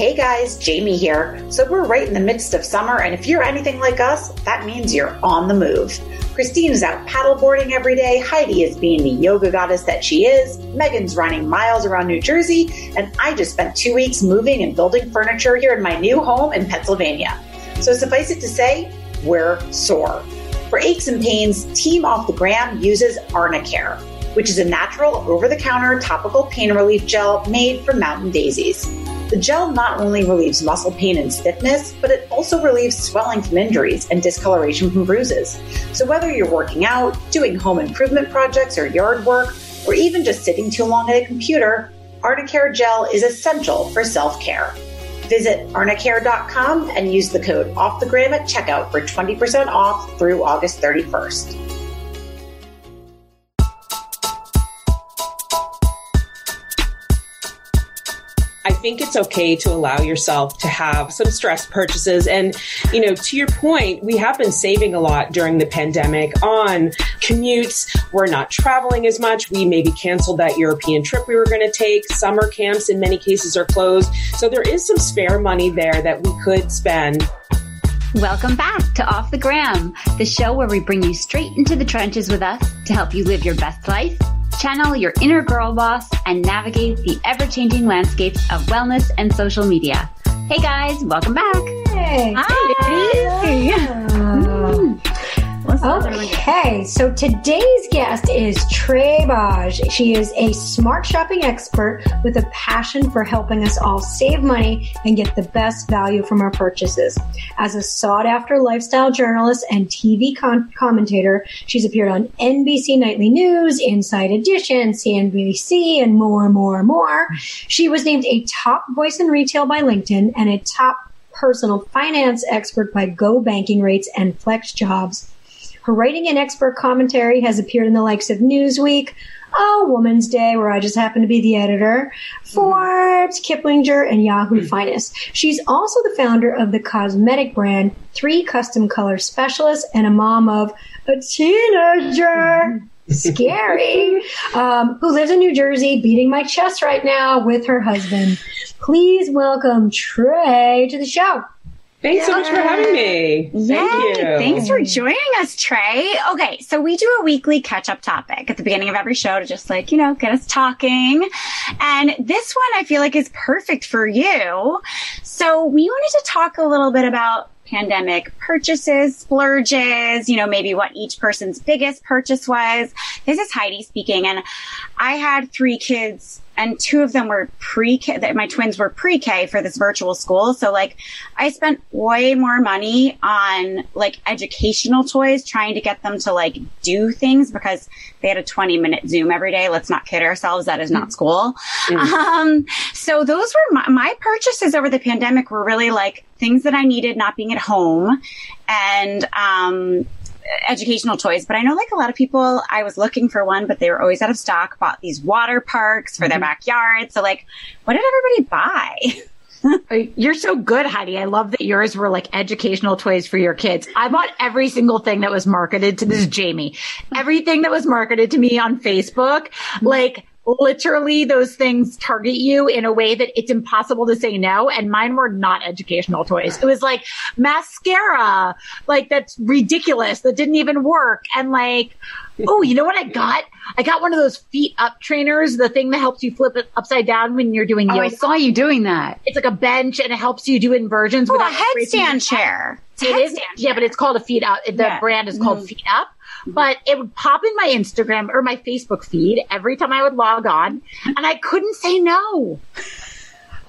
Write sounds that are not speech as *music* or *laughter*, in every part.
Hey guys, Jamie here. So we're right in the midst of summer, and if you're anything like us, that means you're on the move. Christine is out paddleboarding every day, Heidi is being the yoga goddess that she is, Megan's running miles around New Jersey, and I just spent two weeks moving and building furniture here in my new home in Pennsylvania. So suffice it to say, we're sore. For aches and pains, Team Off the Gram uses Arnicare, which is a natural over the counter topical pain relief gel made from mountain daisies. The gel not only relieves muscle pain and stiffness, but it also relieves swelling from injuries and discoloration from bruises. So whether you're working out, doing home improvement projects or yard work, or even just sitting too long at a computer, Arnicare gel is essential for self-care. Visit arnicare.com and use the code off the gram at checkout for 20% off through August 31st. I think it's okay to allow yourself to have some stress purchases. And, you know, to your point, we have been saving a lot during the pandemic on commutes. We're not traveling as much. We maybe canceled that European trip we were going to take. Summer camps in many cases are closed. So there is some spare money there that we could spend Welcome back to Off the Gram, the show where we bring you straight into the trenches with us to help you live your best life, channel your inner girl boss, and navigate the ever changing landscapes of wellness and social media. Hey guys, welcome back. Hey. Hi. *laughs* Okay, so today's guest is Trae Bodge. She is a smart shopping expert with a passion for helping us all save money and get the best value from our purchases. As a sought after lifestyle journalist and TV con- commentator, she's appeared on NBC Nightly News, Inside Edition, CNBC, and more and more and more. She was named a top voice in retail by LinkedIn and a top personal finance expert by Go Banking Rates and Flex Jobs. Her writing and expert commentary has appeared in the likes of Newsweek, Oh, Woman's Day, where I just happen to be the editor, Forbes, Kiplinger, and Yahoo Finance. She's also the founder of the cosmetic brand Three Custom Color Specialists and a mom of a teenager. Scary. Um, who lives in New Jersey, beating my chest right now with her husband. Please welcome Trae to the show. Thanks so much for having me. Thank Yay, you. Thanks for joining us, Trae. Okay, so we do a weekly catch up topic at the beginning of every show to just like, you know, get us talking. And this one I feel like is perfect for you. So we wanted to talk a little bit about pandemic purchases, splurges, you know, maybe what each person's biggest purchase was. This is Heidi speaking. And I had three kids and two of them were pre-K, my twins were pre-K for this virtual school. So like I spent way more money on like educational toys, trying to get them to like do things because they had a 20 minute Zoom every day. Let's not kid ourselves. That is not school. Um, so those were my, my purchases over the pandemic were really like things that I needed not being at home and, um, educational toys, but I know like a lot of people, I was looking for one, but they were always out of stock, bought these water parks for their mm-hmm. backyard. So like, what did everybody buy? *laughs* You're so good, Heidi. I love that yours were like educational toys for your kids. I bought every single thing that was marketed to this Jamie. Mm-hmm. Everything that was marketed to me on Facebook, like literally those things target you in a way that it's impossible to say no. And mine were not educational toys. It was like mascara, like that's ridiculous. That didn't even work. And like, oh, you know what I got? I got one of those feet up trainers, the thing that helps you flip it upside down when you're doing Oh. I saw you doing that. It's like a bench and it helps you do inversions Oh, a without scraping your headstand chair. It is, headstand yeah, but it's called a feet up. The Yeah. Brand is called mm-hmm. Feet Up. But it would pop in my Instagram or my Facebook feed every time I would log on, and I couldn't say no.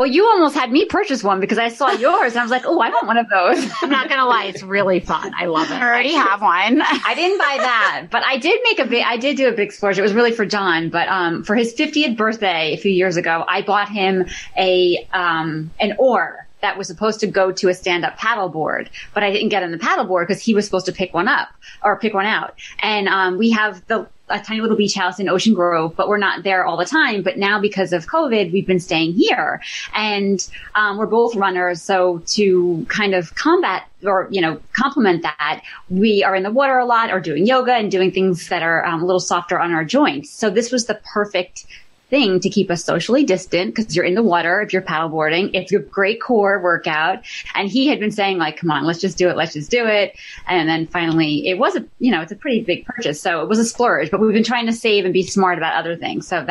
Well, you almost had me purchase one because I saw yours and I was like, oh, I want one of those. I'm not gonna lie, it's really fun. I love it. I already have one. I didn't buy that, but I did make a big, I did do a big splurge. It was really for John, but, um, for his 50th birthday a few years ago, I bought him a, um, an oar that was supposed to go to a stand-up paddleboard, but I didn't get him the paddleboard because he was supposed to pick one up or pick one out. And, um, we have the, a tiny little beach house in Ocean Grove, but we're not there all the time. But now because of COVID, we've been staying here and, um, we're both runners. So to kind of combat or, you know, complement that, we are in the water a lot or doing yoga and doing things that are um, a little softer on our joints. So this was the perfect thing to keep us socially distant because you're in the water if you're paddleboarding. It's a great core workout. And he had been saying like, come on, let's just do it. Let's just do it. And then finally it was a, you know, it's a pretty big purchase. So it was a splurge, but we've been trying to save and be smart about other things. So that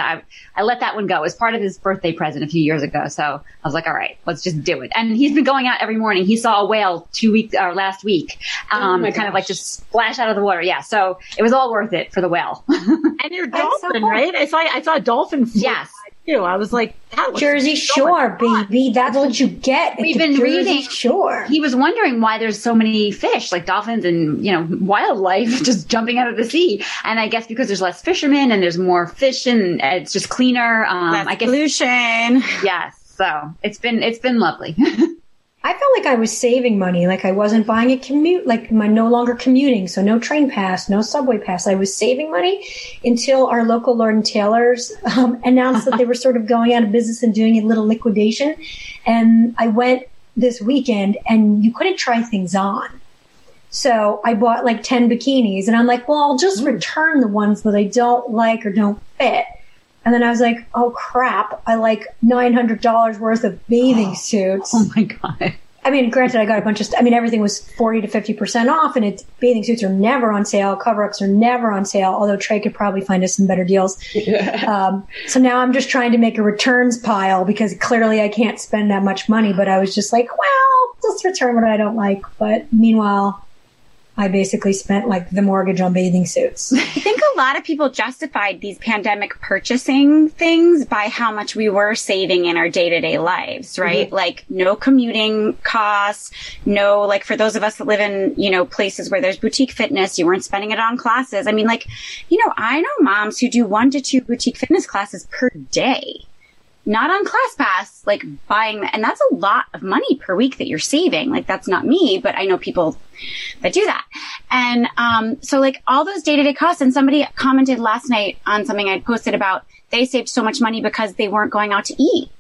I, I let that one go as part of his birthday present a few years ago. So I was like, all right, let's just do it. And he's been going out every morning. He saw a whale two weeks or last week, Oh um, kind of like just splash out of the water. Yeah. So it was all worth it for the whale. *laughs* And your That's so dolphin, cool. right? I saw I saw a dolphin. Float Yes. by, Too. I was like, that Jersey so Shore, baby. That's what you get. We've been Jersey reading- Shore. he was wondering why there's so many fish, like dolphins and, you know, wildlife *laughs* just jumping out of the sea. And I guess because there's less fishermen and there's more fish and it's just cleaner. Um, Less I guess, pollution. yes. So it's been, it's been lovely. *laughs* I felt like I was saving money, like I wasn't buying a commute, like my no longer commuting, so no train pass, no subway pass. I was saving money until our local Lord and Taylor's um, *laughs* announced that they were sort of going out of business and doing a little liquidation. And I went this weekend, and you couldn't try things on. So I bought like 10 bikinis, and I'm like, well, I'll just return the ones that I don't like or don't fit. And then I was like, oh crap, I like $900 worth of bathing *gasps* suits. oh my God. I mean, granted, I got a bunch of. St- I mean, everything was forty to fifty percent off, and it's bathing suits are never on sale. Cover ups are never on sale. Although Trae could probably find us some better deals. um, so now I'm just trying to make a returns pile because clearly I can't spend that much money. But I was just like, well, just return what I don't like. But meanwhile, I basically spent like the mortgage on bathing suits. *laughs* I think a lot of people justified these pandemic purchasing things by how much we were saving in our day to day lives, right? Mm-hmm. Like no commuting costs, no, like for those of us that live in, you know, places where there's boutique fitness, you weren't spending it on classes. I mean, like, you know, I know moms who do one to two boutique fitness classes per day. Not on ClassPass, like buying. And that's a lot of money per week that you're saving. Like that's not me, but I know people that do that. And um, so like all those day to day costs. And somebody commented last night on something I posted about they saved so much money because they weren't going out to eat.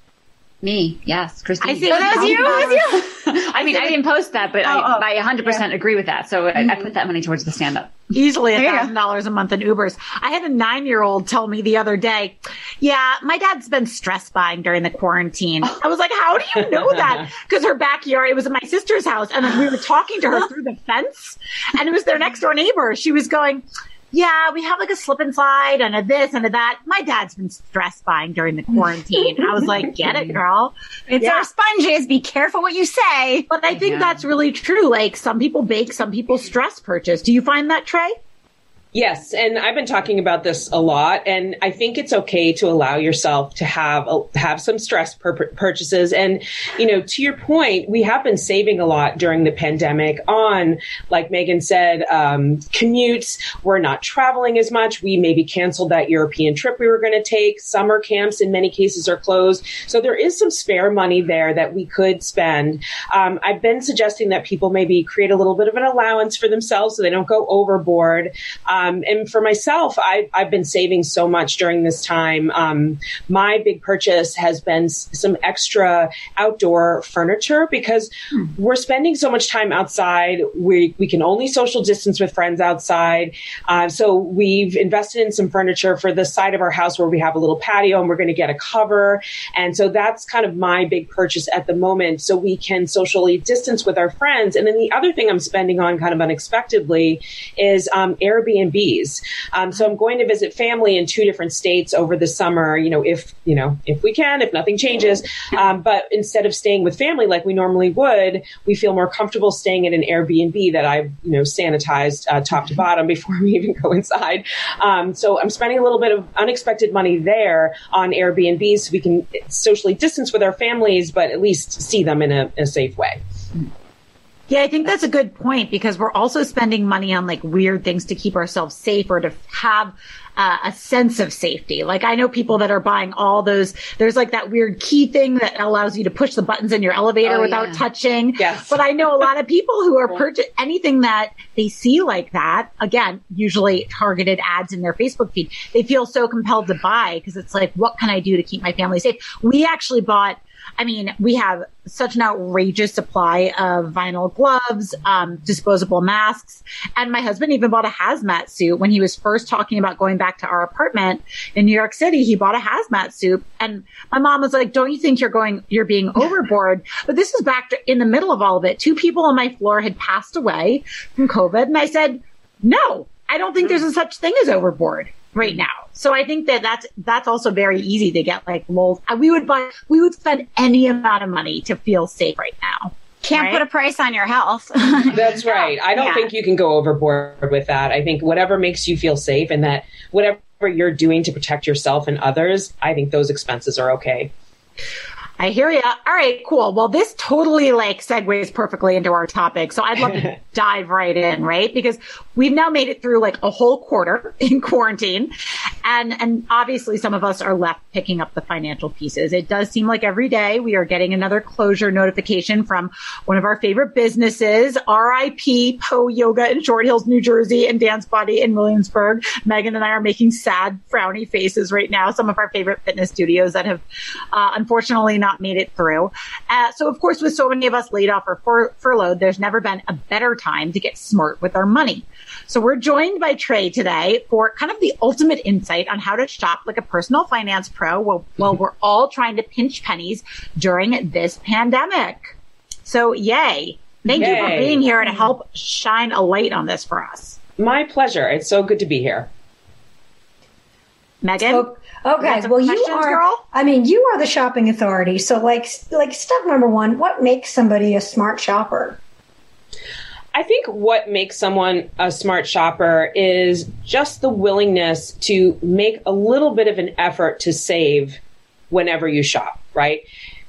Me. Yes. Christine. I see. Oh, that was you? That was you? *laughs* I mean, I didn't post that, but Oh, oh. I, I 100% agree with that. So I, I mm-hmm. put that money towards the stand up. easily a There you go. thousand dollars a month in Ubers. I had a nine year old tell me the other day, yeah, my dad's been stress buying during the quarantine. I was like, how do you know that? *laughs* Because her backyard, it was at my sister's house, and then we were talking to her through the fence, and it was their next door neighbor. She was going, yeah, we have like a slip and slide and a this and a that. My dad's been stress buying during the quarantine. I was like, get it, girl. It's Yeah. our sponges. Be careful what you say. But I think Yeah. that's really true. Like some people bake, some people stress purchase. Do you find that, Trae? Yes, and I've been talking about this a lot, and I think it's okay to allow yourself to have a, have some stress pur- purchases. And you know, to your point, we have been saving a lot during the pandemic on, like Megan said, um, commutes. We're not traveling as much. We maybe canceled that European trip we were going to take. Summer camps in many cases are closed, so there is some spare money there that we could spend. Um, I've been suggesting that people maybe create a little bit of an allowance for themselves so they don't go overboard. And for myself, I, I've been saving so much during this time. Um, my big purchase has been s- some extra outdoor furniture because we're spending so much time outside. We, we can only social distance with friends outside. Uh, so we've invested in some furniture for the side of our house where we have a little patio and we're going to get a cover. And so that's kind of my big purchase at the moment. So we can socially distance with our friends. And then the other thing I'm spending on kind of unexpectedly is um, Airbnbs. Um, so I'm going to visit family in two different states over the summer. You know, if you know if we can, if nothing changes. Um, but instead of staying with family like we normally would, we feel more comfortable staying at an Airbnb that I've you know sanitized uh, top to bottom *laughs* before we even go inside. Um, so I'm spending a little bit of unexpected money there on Airbnbs so we can socially distance with our families, but at least see them in a, a safe way. Yeah, I think that's a good point because we're also spending money on like weird things to keep ourselves safe or to have uh, a sense of safety. Like I know people that are buying all those. There's like that weird key thing that allows you to push the buttons in your elevator Oh, without yeah. touching. Yes. But I know a lot of people who are *laughs* purchase anything that they see like that. Again, usually targeted ads in their Facebook feed. They feel so compelled to buy because it's like, what can I do to keep my family safe? We actually bought I mean, we have such an outrageous supply of vinyl gloves, um, disposable masks. And my husband even bought a hazmat suit when he was first talking about going back to our apartment in New York City. He bought a hazmat suit. And my mom was like, don't you think you're going, you're being *laughs* overboard? But this is back to, in the middle of all of it. Two people on my floor had passed away from COVID. And I said, no, I don't think there's a such thing as overboard right now. So I think that that's that's also very easy to get like lulled. We would buy we would spend any amount of money to feel safe right now. Can't Right? put a price on your health. *laughs* That's right. I don't Yeah. think you can go overboard with that. I think whatever makes you feel safe and that whatever you're doing to protect yourself and others, I think those expenses are okay. I hear you. All right, cool. Well, this totally like segues perfectly into our topic. So I'd love to *laughs* dive right in, right? Because we've now made it through like a whole quarter *laughs* in quarantine. And, and obviously some of us are left picking up the financial pieces. It does seem like every day we are getting another closure notification from one of our favorite businesses, RIP Po Yoga in Short Hills, New Jersey and Dance Body in Williamsburg. Megan and I are making sad, frowny faces right now. Some of our favorite fitness studios that have, uh, unfortunately not made it through. Uh, so of course, with so many of us laid off or fur- furloughed, there's never been a better time to get smart with our money. So we're joined by Trae today for kind of the ultimate insight on how to shop like a personal finance pro while, while we're all trying to pinch pennies during this pandemic. So yay. Thank you for being here to help shine a light on this for us. My pleasure. It's so good to be here. Megan? O- got Okay, well, you are. girl? I mean, you are the shopping authority. So, like, like step number one, what makes somebody a smart shopper? I think what makes someone a smart shopper is just the willingness to make a little bit of an effort to save whenever you shop, right?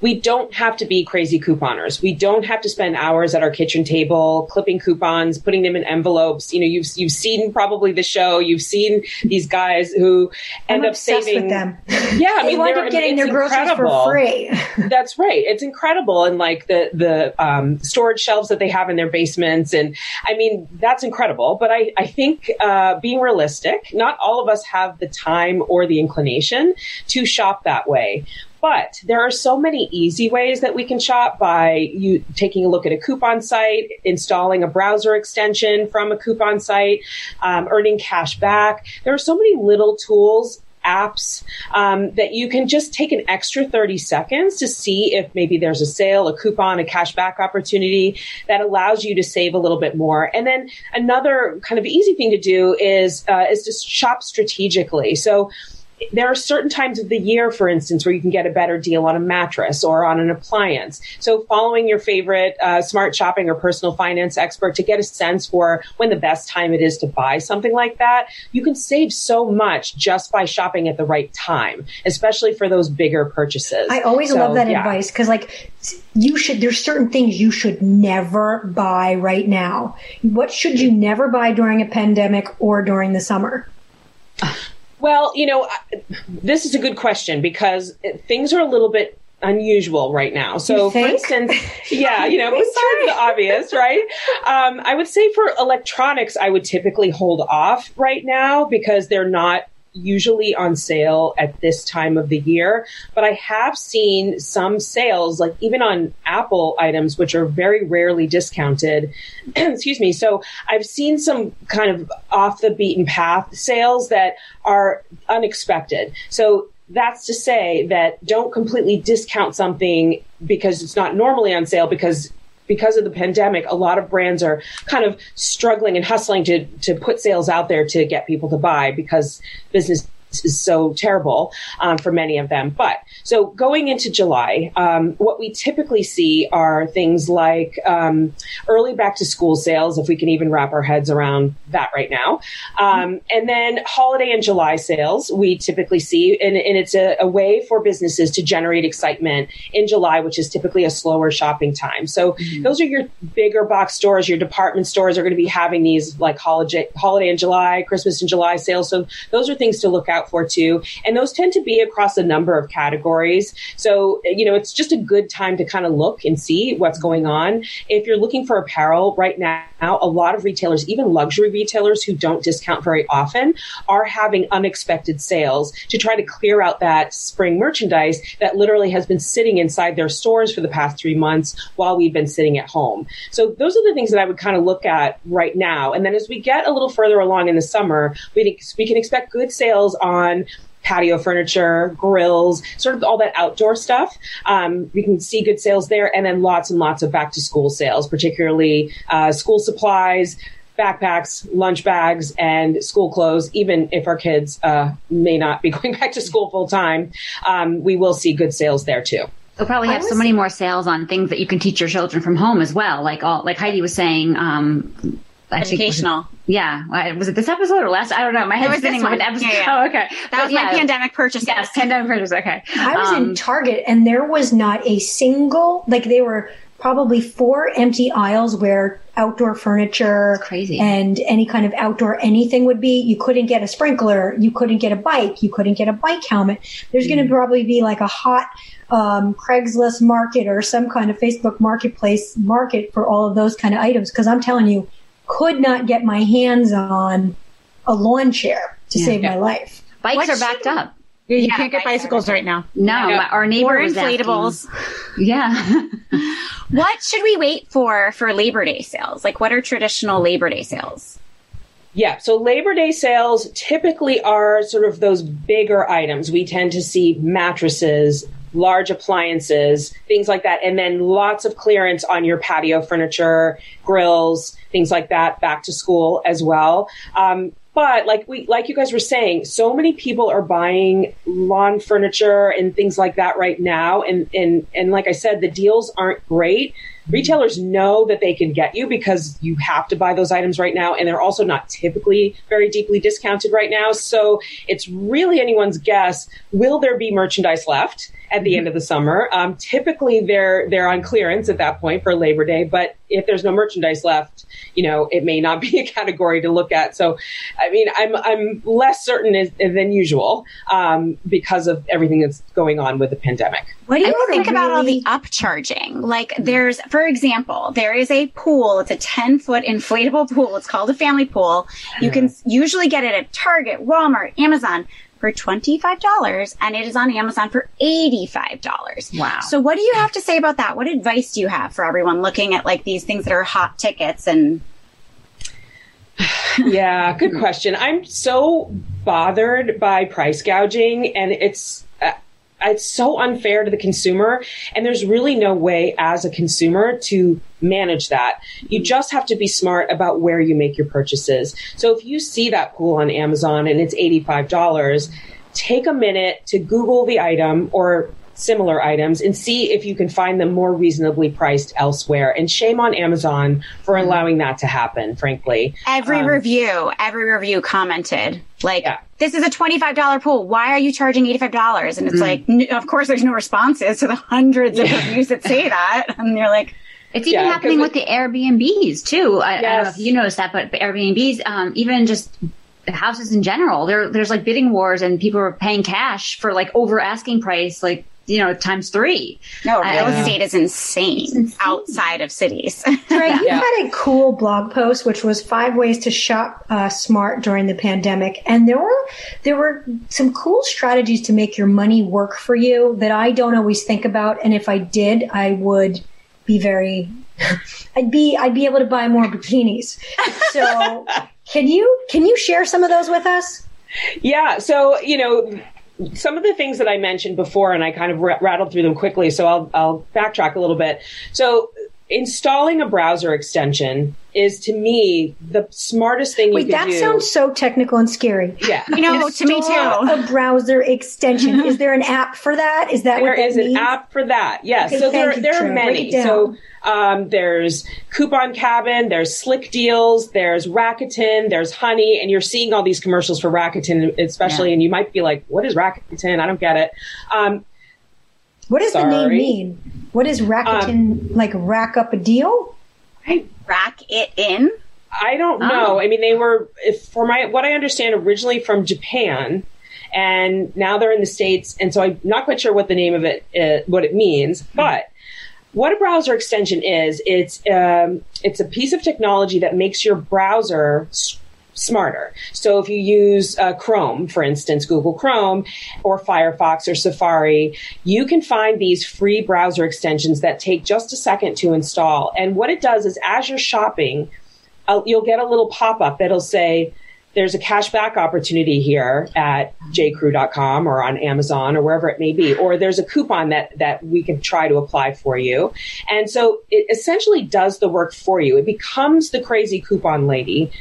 We don't have to be crazy couponers. We don't have to spend hours at our kitchen table clipping coupons, putting them in envelopes. You know, you've you've seen probably the show. You've seen these guys who end I'm up saving. them. Yeah, *laughs* I mean, wind they're- up getting their groceries incredible. for free. *laughs* *laughs* That's right. It's incredible, and like the the um, storage shelves that they have in their basements, and I mean that's incredible. But I I think uh, being realistic, not all of us have the time or the inclination to shop that way. But there are so many easy ways that we can shop by you taking a look at a coupon site, installing a browser extension from a coupon site, um, earning cash back. There are so many little tools apps um, that you can just take an extra 30 seconds to see if maybe there's a sale, a coupon, a cashback opportunity that allows you to save a little bit more. And then another kind of easy thing to do is uh, is to shop strategically. So there are certain times of the year, for instance, where you can get a better deal on a mattress or on an appliance. So, following your favorite uh, smart shopping or personal finance expert to get a sense for when the best time it is to buy something like that, you can save so much just by shopping at the right time, especially for those bigger purchases. I always So, love that yeah. advice because, like, you should. There's certain things you should never buy right now. What should you never buy during a pandemic or during the summer? *laughs* Well, you know, I- this is a good question because things are a little bit unusual right now. So, for instance, *laughs* yeah, you know, besides the obvious, right? Um, I would say for electronics, I would typically hold off right now because they're not usually on sale at this time of the year. But I have seen some sales, like even on Apple items, which are very rarely discounted. *clears throat* Excuse me. So I've seen some kind of off the beaten path sales that are unexpected. So that's to say that don't completely discount something because it's not normally on sale because because of the pandemic, a lot of brands are kind of struggling and hustling to to put sales out there to get people to buy because business so terrible um, for many of them. But so going into July, um, what we typically see are things like um, early back to school sales, if we can even wrap our heads around that right now, um, and then holiday and July sales. We typically see, and, and it's a, a way for businesses to generate excitement in July, which is typically a slower shopping time. So those are your bigger box stores. Your department stores are going to be having these like holiday, holiday in July, Christmas in July sales. So those are things to look out out for too. And those tend to be across a number of categories. So, you know, it's just a good time to kind of look and see what's going on. If you're looking for apparel right now, a lot of retailers, even luxury retailers who don't discount very often, are having unexpected sales to try to clear out that spring merchandise that literally has been sitting inside their stores for the past three months while we've been sitting at home. So those are the things that I would kind of look at right now. And then as we get a little further along in the summer, we, we can expect good sales on patio furniture, grills, sort of all that outdoor stuff. Um, we can see good sales there, and then lots and lots of back to school sales, particularly uh, school supplies. Backpacks, lunch bags, and school clothes. Even if our kids uh, may not be *laughs* going back to school full time, um, we will see good sales there too. They'll probably have so many more sales on things that you can teach your children from home as well. Like all, like Heidi was saying, um, educational. yeah. Was it this episode or last? I don't know. My head's spinning with episode. Yeah, *laughs* yeah. Oh, okay. That but was yeah. my pandemic purchase. Yes, pandemic purchase. Okay. I was um, in Target and there was not a single, like they were probably four empty aisles where outdoor furniture crazy. and any kind of outdoor anything would be. You couldn't get a sprinkler. You couldn't get a bike. You couldn't get a bike helmet. There's mm. going to probably be like a hot um, Craigslist market or some kind of Facebook marketplace market for all of those kind of items. Because I'm telling you, could not get my hands on a lawn chair to yeah. save yeah. my life. Bikes what are backed up. You yeah, can't get bicycles right now. No, yeah. our neighbor or inflatables. Asking, yeah. *laughs* what should we wait for for Labor Day sales? Like, what are traditional Labor Day sales? Yeah, so Labor Day sales typically are sort of those bigger items. We tend to see mattresses, large appliances, things like that, and then lots of clearance on your patio furniture, grills, things like that, back to school as well. Um, but like we, like you guys were saying, so many people are buying lawn furniture and things like that right now. And, and, and like I said, the deals aren't great. Retailers know that they can get you because you have to buy those items right now. And they're also not typically very deeply discounted right now. So it's really anyone's guess. Will there be merchandise left? at the end of the summer. Um, typically, they're they're on clearance at that point for Labor Day, but if there's no merchandise left, you know, it may not be a category to look at. So, I mean, I'm I'm less certain as, than usual um, because of everything that's going on with the pandemic. What do you think about all the upcharging? Like, there's, for example, there is a pool. It's a 10 foot inflatable pool. It's called a family pool. You can usually get it at Target, Walmart, Amazon for $25 and it is on Amazon for $85. Wow. So what do you have to say about that? What advice do you have for everyone looking at like these things that are hot tickets and *sighs* yeah, good question. I'm so bothered by price gouging and it's it's so unfair to the consumer. And there's really no way as a consumer to manage that. You just have to be smart about where you make your purchases. So if you see that pool on Amazon and it's $85, take a minute to Google the item or similar items and see if you can find them more reasonably priced elsewhere. And shame on Amazon for mm-hmm. allowing that to happen, frankly. Every um, review, every review commented like, yeah. This is a $25 pool. Why are you charging $85? And it's mm-hmm. like, of course, there's no responses to the hundreds of reviews that say that. And you're like, it's even yeah, happening with the Airbnbs too. I, yes. I, don't know if you noticed that, but Airbnbs, um, even just houses in general, there, there's like bidding wars and people are paying cash for like over asking price, like you know, times three. No, real estate is insane, insane, outside of cities. *laughs* Right. yeah. You had a cool blog post, which was five ways to shop uh, smart during the pandemic. And there were, there were some cool strategies to make your money work for you that I don't always think about. And if I did, I would be very, *laughs* I'd be, I'd be able to buy more bikinis. So *laughs* can you, can you share some of those with us? Yeah. So, you know, some of the things that I mentioned before, and I kind of r- rattled through them quickly, so I'll, I'll backtrack a little bit. So, installing a browser extension is to me the smartest thing Wait, you can do. Wait, that sounds so technical and scary. Yeah, you know, to me too. A browser extension. is there an app for that? Is that there what that is means? an app for that? Yes. Okay, so there, you, there are many. So um, there's Coupon Cabin, there's Slick Deals, there's Rakuten, there's Honey, and you're seeing all these commercials for Rakuten, especially, yeah. and you might be like, "What is Rakuten? I don't get it." Um, what does sorry. the name mean? What is Rakuten um, like? Rack up a deal? I rack it in. I don't know. Oh. I mean, they were, if, for my what I understand, originally from Japan, and now they're in the states. And so I'm not quite sure what the name of it, uh, what it means, but what a browser extension is, it's um, it's a piece of technology that makes your browser smarter. So if you use uh, Chrome, for instance, Google Chrome or Firefox or Safari, you can find these free browser extensions that take just a second to install. And what it does is as you're shopping, uh, you'll get a little pop up that'll say, there's a cashback opportunity here at jcrew.com or on Amazon or wherever it may be, or there's a coupon that, that we can try to apply for you. And so it essentially does the work for you. It becomes the crazy coupon lady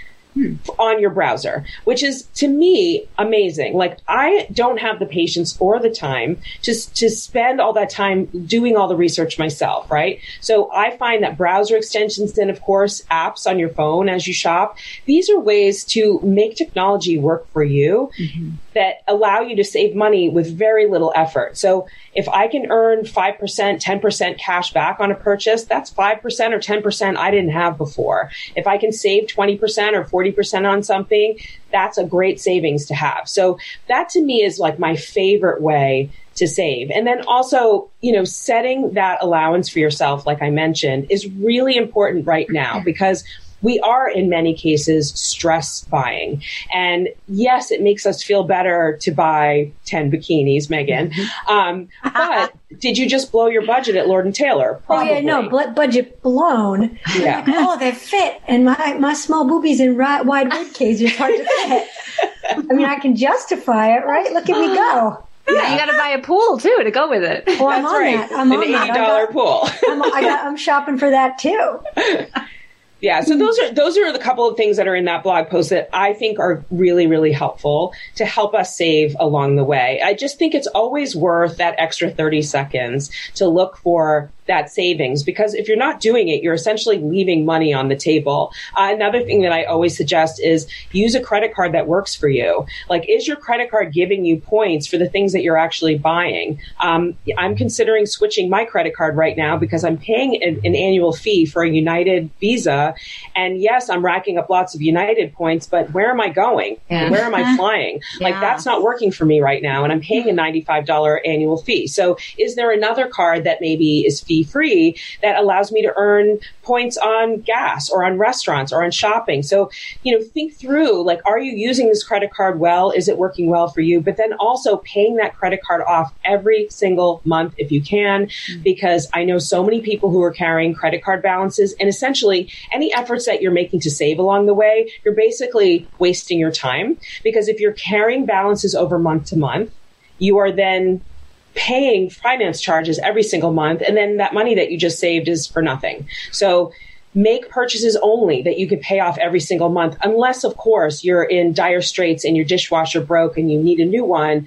on your browser, which is to me amazing. Like I don't have the patience or the time to, to spend all that time doing all the research myself, right? So I find that browser extensions and of course apps on your phone as you shop, these are ways to make technology work for you mm-hmm. That allow you to save money with very little effort. So if I can earn 5%, 10% cash back on a purchase, that's 5% or 10% I didn't have before. If I can save 20% or 40% on something, that's a great savings to have. So that to me is like my favorite way to save. And then also, you know, setting that allowance for yourself, like I mentioned, is really important right now because we are in many cases stress buying. And yes, it makes us feel better to buy 10 bikinis, Megan. Mm-hmm. Um, but *laughs* did you just blow your budget at Lord and Taylor? Probably. Oh yeah, no, bl- budget blown. Yeah. Like, oh, they fit. And my, my small boobies in ri- wide rib cage is hard to fit. I mean, I can justify it, right? Look at me go. Yeah, you got to buy a pool too to go with it. Well, I'm That's on right. that. I'm An on eighty dollar pool. I'm, I got, I'm shopping for that too. *laughs* Yeah, so those are those are the couple of things that are in that blog post that I think are really really helpful to help us save along the way. I just think it's always worth that extra 30 seconds to look for that savings because if you're not doing it, you're essentially leaving money on the table. Uh, another thing that I always suggest is use a credit card that works for you. Like, is your credit card giving you points for the things that you're actually buying? Um, I'm considering switching my credit card right now because I'm paying an, an annual fee for a United Visa. And yes, I'm racking up lots of United points, but where am I going? Yeah. Where am I *laughs* flying? yeah. Like, that's not working for me right now. And I'm paying a $95 annual fee. So is there another card that maybe is fee free that allows me to earn points on gas or on restaurants or on shopping. So, you know, think through like, are you using this credit card well? Is it working well for you? But then also paying that credit card off every single month if you can, mm-hmm. because I know so many people who are carrying credit card balances and essentially any efforts that you're making to save along the way, you're basically wasting your time because if you're carrying balances over month to month, you are then paying finance charges every single month. And then that money that you just saved is for nothing. So make purchases only that you can pay off every single month, unless, of course, you're in dire straits and your dishwasher broke and you need a new one.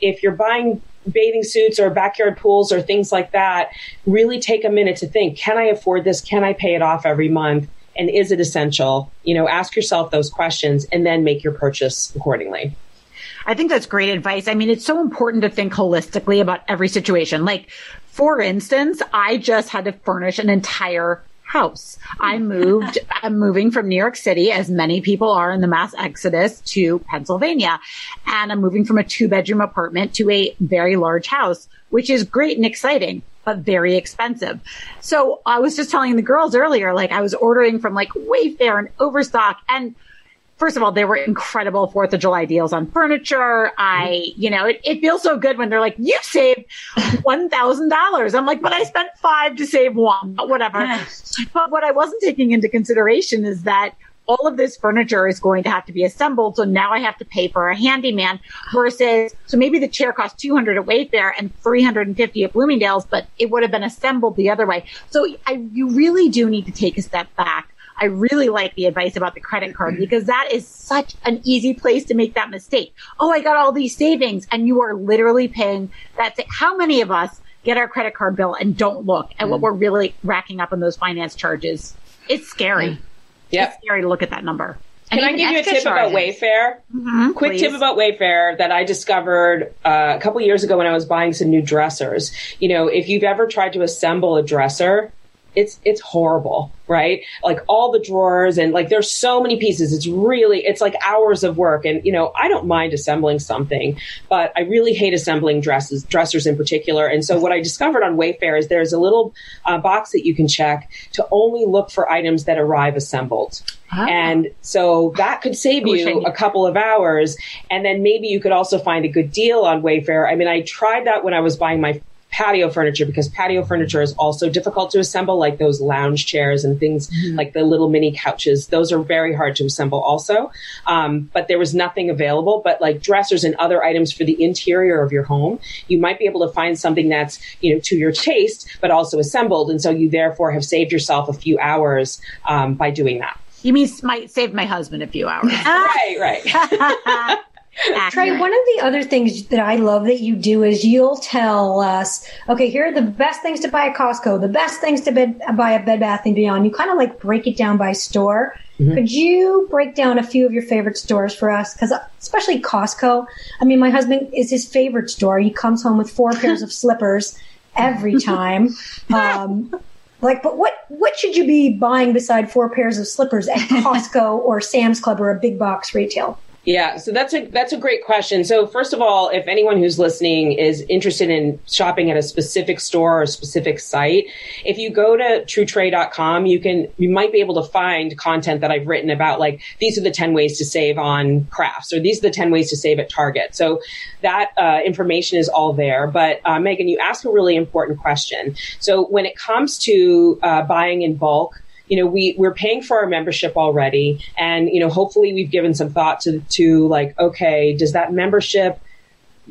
If you're buying bathing suits or backyard pools or things like that, really take a minute to think, can I afford this? Can I pay it off every month? And is it essential? You know, ask yourself those questions and then make your purchase accordingly. I think that's great advice. I mean, it's so important to think holistically about every situation. Like, for instance, I just had to furnish an entire house. I hmm. moved, *laughs* I'm moving from New York City, as many people are in the mass exodus to Pennsylvania. And I'm moving from a two bedroom apartment to a very large house, which is great and exciting, but very expensive. So I was just telling the girls earlier, like I was ordering from like Wayfair and Overstock and first of all, there were incredible Fourth of July deals on furniture. I, mm-hmm. you know, it, it feels so good when they're like, you saved *laughs* $1,000. I'm like, but I spent five to save one, but whatever. But what I wasn't taking into consideration is that all of this furniture is going to have to be assembled. So now I have to pay for a handyman versus, so maybe the chair cost 200 at Wayfair and 350 at Bloomingdale's, but it would have been assembled the other way. So I, you really do need to take a step back I really like the advice about the credit card because that is such an easy place to make that mistake. Oh, I got all these savings and you are literally paying that's it. How many of us get our credit card bill and don't look at mm. what we're really racking up on those finance charges? It's scary. Yeah. It's scary to look at that number. Can I give you a tip charges. about Wayfair? Mm-hmm, Quick please. tip about Wayfair that I discovered uh, a couple years ago when I was buying some new dressers. You know, if you've ever tried to assemble a dresser, it's it's horrible, right? Like all the drawers and like there's so many pieces. It's really it's like hours of work. And you know, I don't mind assembling something, but I really hate assembling dresses, dressers in particular. And so what I discovered on Wayfair is there's a little uh, box that you can check to only look for items that arrive assembled. Ah. And so that could save you a couple of hours. And then maybe you could also find a good deal on Wayfair. I mean, I tried that when I was buying my patio furniture because patio furniture is also difficult to assemble, like those lounge chairs and things mm-hmm. like the little mini couches. Those are very hard to assemble also. Um, but there was nothing available. But like dressers and other items for the interior of your home, you might be able to find something that's, you know, to your taste, but also assembled. And so you therefore have saved yourself a few hours um, by doing that. You mean might save my husband a few hours? *laughs* right, right. *laughs* Trae, one of the other things that I love that you do is you'll tell us, okay, here are the best things to buy at Costco, the best things to bed, buy at Bed Bath and Beyond. You kind of like break it down by store. Mm-hmm. Could you break down a few of your favorite stores for us? Because especially Costco. I mean, my husband is his favorite store. He comes home with four pairs of slippers every *laughs* time. Um, like, but what what should you be buying beside four pairs of slippers at Costco or Sam's Club or a big box retail? Yeah, so that's a that's a great question. So first of all, if anyone who's listening is interested in shopping at a specific store or specific site, if you go to truetrae.com, you can you might be able to find content that I've written about like these are the 10 ways to save on crafts or these are the 10 ways to save at Target. So that uh, information is all there. But uh, Megan, you ask a really important question. So when it comes to uh, buying in bulk, you know, we, we're paying for our membership already. And, you know, hopefully we've given some thought to, to like, okay, does that membership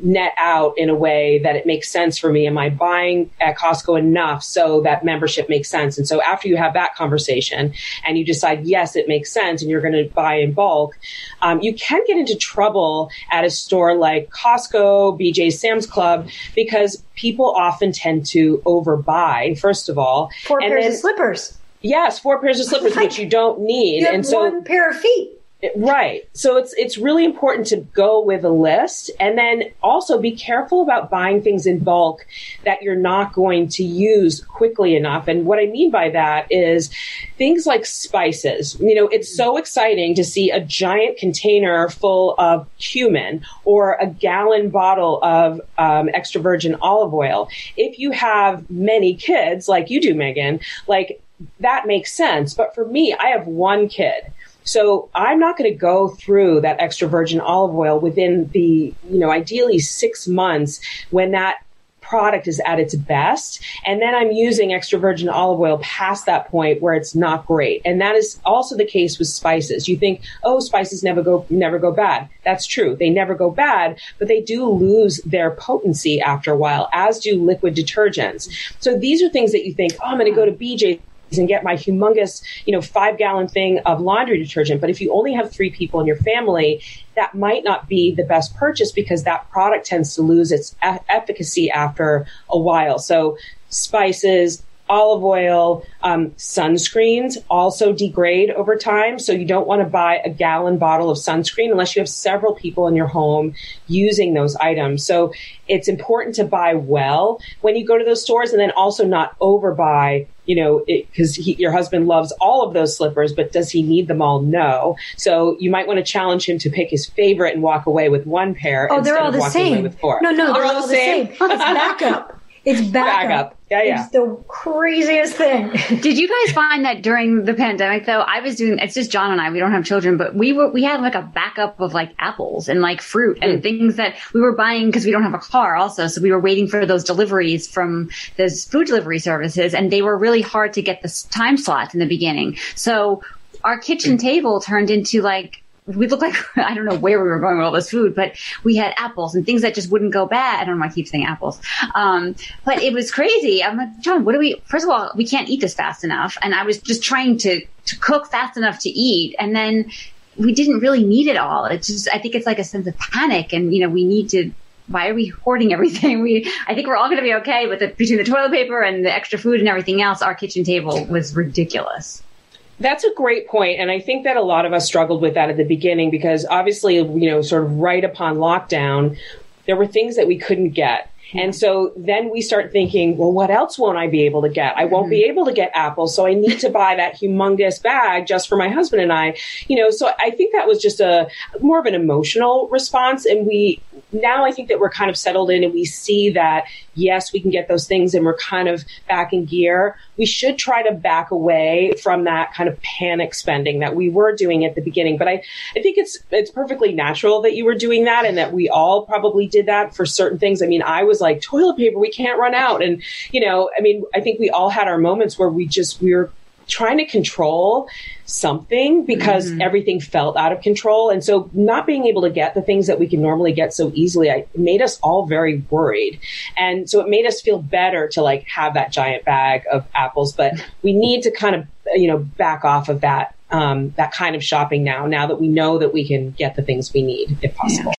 net out in a way that it makes sense for me? Am I buying at Costco enough so that membership makes sense? And so after you have that conversation and you decide, yes, it makes sense and you're going to buy in bulk, um, you can get into trouble at a store like Costco, BJ Sam's Club, because people often tend to overbuy, first of all. Four pairs then, of slippers. Yes, four pairs of slippers, which you don't need. You and so one pair of feet. Right. So it's it's really important to go with a list and then also be careful about buying things in bulk that you're not going to use quickly enough. And what I mean by that is things like spices. You know, it's so exciting to see a giant container full of cumin or a gallon bottle of um, extra virgin olive oil. If you have many kids like you do, Megan, like that makes sense. But for me, I have one kid. So I'm not going to go through that extra virgin olive oil within the, you know, ideally six months when that product is at its best. And then I'm using extra virgin olive oil past that point where it's not great. And that is also the case with spices. You think, oh, spices never go, never go bad. That's true. They never go bad, but they do lose their potency after a while, as do liquid detergents. So these are things that you think, oh, I'm going to go to BJ and get my humongous, you know, five gallon thing of laundry detergent. But if you only have three people in your family, that might not be the best purchase because that product tends to lose its e- efficacy after a while. So spices, olive oil, um, sunscreens also degrade over time. So you don't want to buy a gallon bottle of sunscreen unless you have several people in your home using those items. So it's important to buy well when you go to those stores and then also not overbuy you know, because your husband loves all of those slippers, but does he need them all? No. So you might want to challenge him to pick his favorite and walk away with one pair. Oh, they're all the same. No, no, they're, all, all, the same. same. It's backup. *laughs* It's backup. backup. Yeah, yeah. It's the craziest thing. *laughs* Did you guys find that during the pandemic though? I was doing it's just John and I, we don't have children, but we were we had like a backup of like apples and like fruit and mm. things that we were buying because we don't have a car also. So we were waiting for those deliveries from those food delivery services and they were really hard to get the time slots in the beginning. So our kitchen table turned into like we looked like *laughs* I don't know where we were going with all this food, but we had apples and things that just wouldn't go bad. I don't know why I keep saying apples, um, but it was crazy. I'm like, John, what do we? First of all, we can't eat this fast enough, and I was just trying to to cook fast enough to eat, and then we didn't really need it all. It's just I think it's like a sense of panic, and you know we need to why are we hoarding everything? *laughs* We, I think we're all going to be okay but between the toilet paper and the extra food and everything else. Our kitchen table was ridiculous. That's a great point, and I think that a lot of us struggled with that at the beginning because obviously, you know, sort of right upon lockdown, there were things that we couldn't get. And so then we start thinking, well, what else won't I be able to get? I won't be mm-hmm. able to get apples. So I need to buy that humongous bag just for my husband and I, you know, so I think that was just a more of an emotional response. And we, now I think that we're kind of settled in and we see that, yes, we can get those things and we're kind of back in gear. We should try to back away from that kind of panic spending that we were doing at the beginning. But I, I think it's, it's perfectly natural that you were doing that and that we all probably did that for certain things. I mean, I was like, toilet paper, we can't run out. And, you know, I mean, I think we all had our moments where we just, we were trying to control something because mm-hmm. everything felt out of control. And so not being able to get the things that we can normally get so easily, I made us all very worried. And so it made us feel better to like have that giant bag of apples, but we need to kind of, you know, back off of that, um, that kind of shopping now, now that we know that we can get the things we need if possible. Yeah.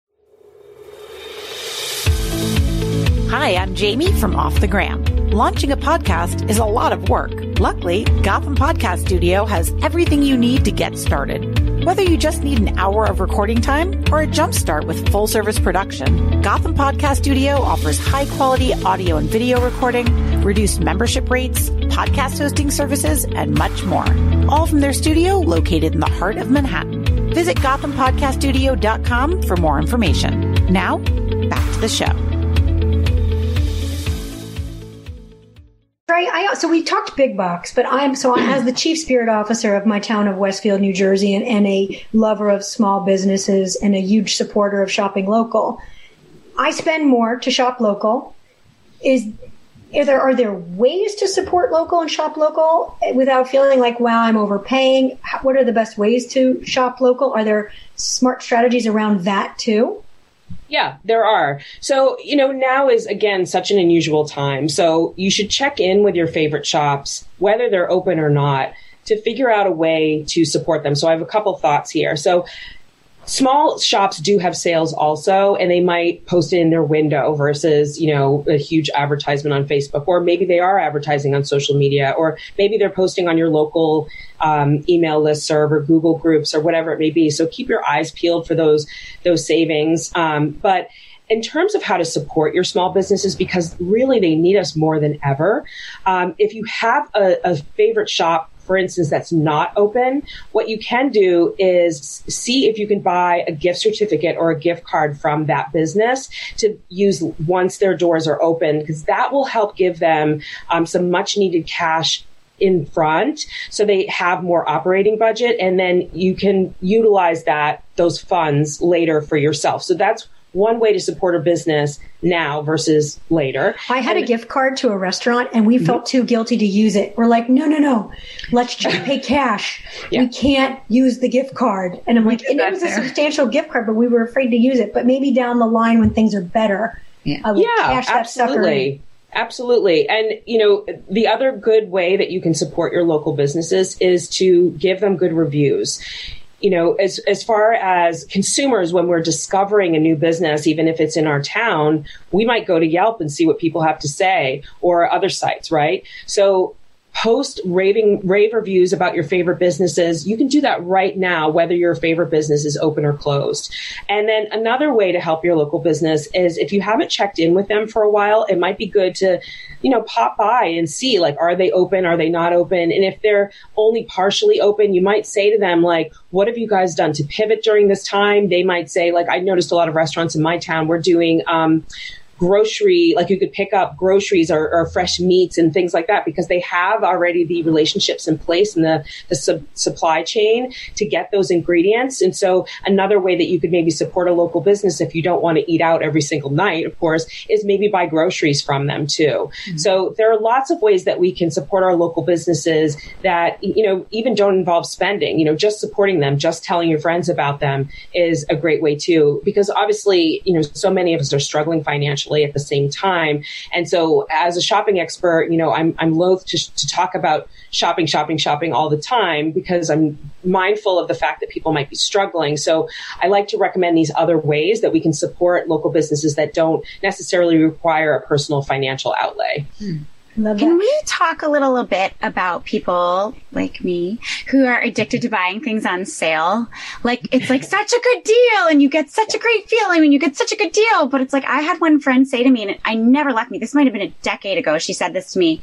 Hi, I'm Jamie from Off the Gram. Launching a podcast is a lot of work. Luckily, Gotham Podcast Studio has everything you need to get started. Whether you just need an hour of recording time or a jumpstart with full service production, Gotham Podcast Studio offers high quality audio and video recording, reduced membership rates, podcast hosting services, and much more. All from their studio located in the heart of Manhattan. Visit GothamPodcastStudio.com for more information. Now, back to the show. Right. I, so we talked big box, but I'm so as the chief spirit officer of my town of Westfield, New Jersey, and, and a lover of small businesses and a huge supporter of shopping local. I spend more to shop local. Is are there are there ways to support local and shop local without feeling like wow I'm overpaying? What are the best ways to shop local? Are there smart strategies around that too? Yeah, there are. So, you know, now is again such an unusual time. So you should check in with your favorite shops, whether they're open or not, to figure out a way to support them. So I have a couple thoughts here. So small shops do have sales also, and they might post it in their window versus, you know, a huge advertisement on Facebook, or maybe they are advertising on social media, or maybe they're posting on your local um, email list serve or Google groups or whatever it may be. So keep your eyes peeled for those those savings. Um, but in terms of how to support your small businesses, because really they need us more than ever. Um, if you have a, a favorite shop for instance, that's not open, what you can do is see if you can buy a gift certificate or a gift card from that business to use once their doors are open, because that will help give them um, some much needed cash in front so they have more operating budget and then you can utilize that those funds later for yourself. So that's one way to support a business now versus later. I had and, a gift card to a restaurant and we felt too guilty to use it. We're like, no, no, no, let's just pay *laughs* cash. Yeah. We can't use the gift card. And I'm like, and it was fair. a substantial gift card, but we were afraid to use it. But maybe down the line when things are better, yeah, yeah absolutely. Absolutely. And, you know, the other good way that you can support your local businesses is to give them good reviews you know, as, as far as consumers, when we're discovering a new business, even if it's in our town, we might go to Yelp and see what people have to say or other sites, right? So post raving rave reviews about your favorite businesses. You can do that right now whether your favorite business is open or closed. And then another way to help your local business is if you haven't checked in with them for a while it might be good to you know pop by and see like are they open are they not open? And if they're only partially open you might say to them like what have you guys done to pivot during this time? They might say like i noticed a lot of restaurants in my town were doing um, grocery, like you could pick up groceries or, or, fresh meats and things like that because they have already the relationships in place and the, the sub- supply chain to get those ingredients. And so another way that you could maybe support a local business if you don't want to eat out every single night, of course, is maybe buy groceries from them too. Mm-hmm. So there are lots of ways that we can support our local businesses that, you know, even don't involve spending, you know, just supporting them, just telling your friends about them is a great way too, because obviously, you know, so many of us are struggling financially at the same time. And so as a shopping expert, you know, I'm, I'm loath to, to talk about shopping, shopping, shopping all the time because I'm mindful of the fact that people might be struggling. So I like to recommend these other ways that we can support local businesses that don't necessarily require a personal financial outlay. Hmm. Love Can that. we talk a little bit about people like me who are addicted to buying things on sale? Like it's like such a good deal and you get such a great feeling when you get such a good deal. But it's like I had one friend say to me, and I never left me. This might have been a decade ago. She said this to me.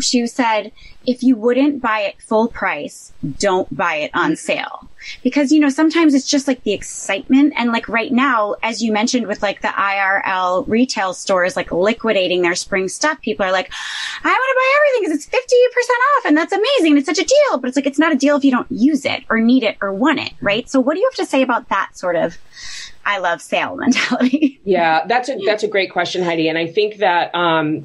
She said, if you wouldn't buy it full price, don't buy it on sale. Because, you know, sometimes it's just like the excitement. And like right now, as you mentioned with like the IRL retail stores, like liquidating their spring stuff, people are like, I want to buy everything because it's 50% off and that's amazing. It's such a deal. But it's like, it's not a deal if you don't use it or need it or want it, right? So what do you have to say about that sort of I love sale *laughs* mentality? Yeah, that's a that's a great question, Heidi, and I think that um,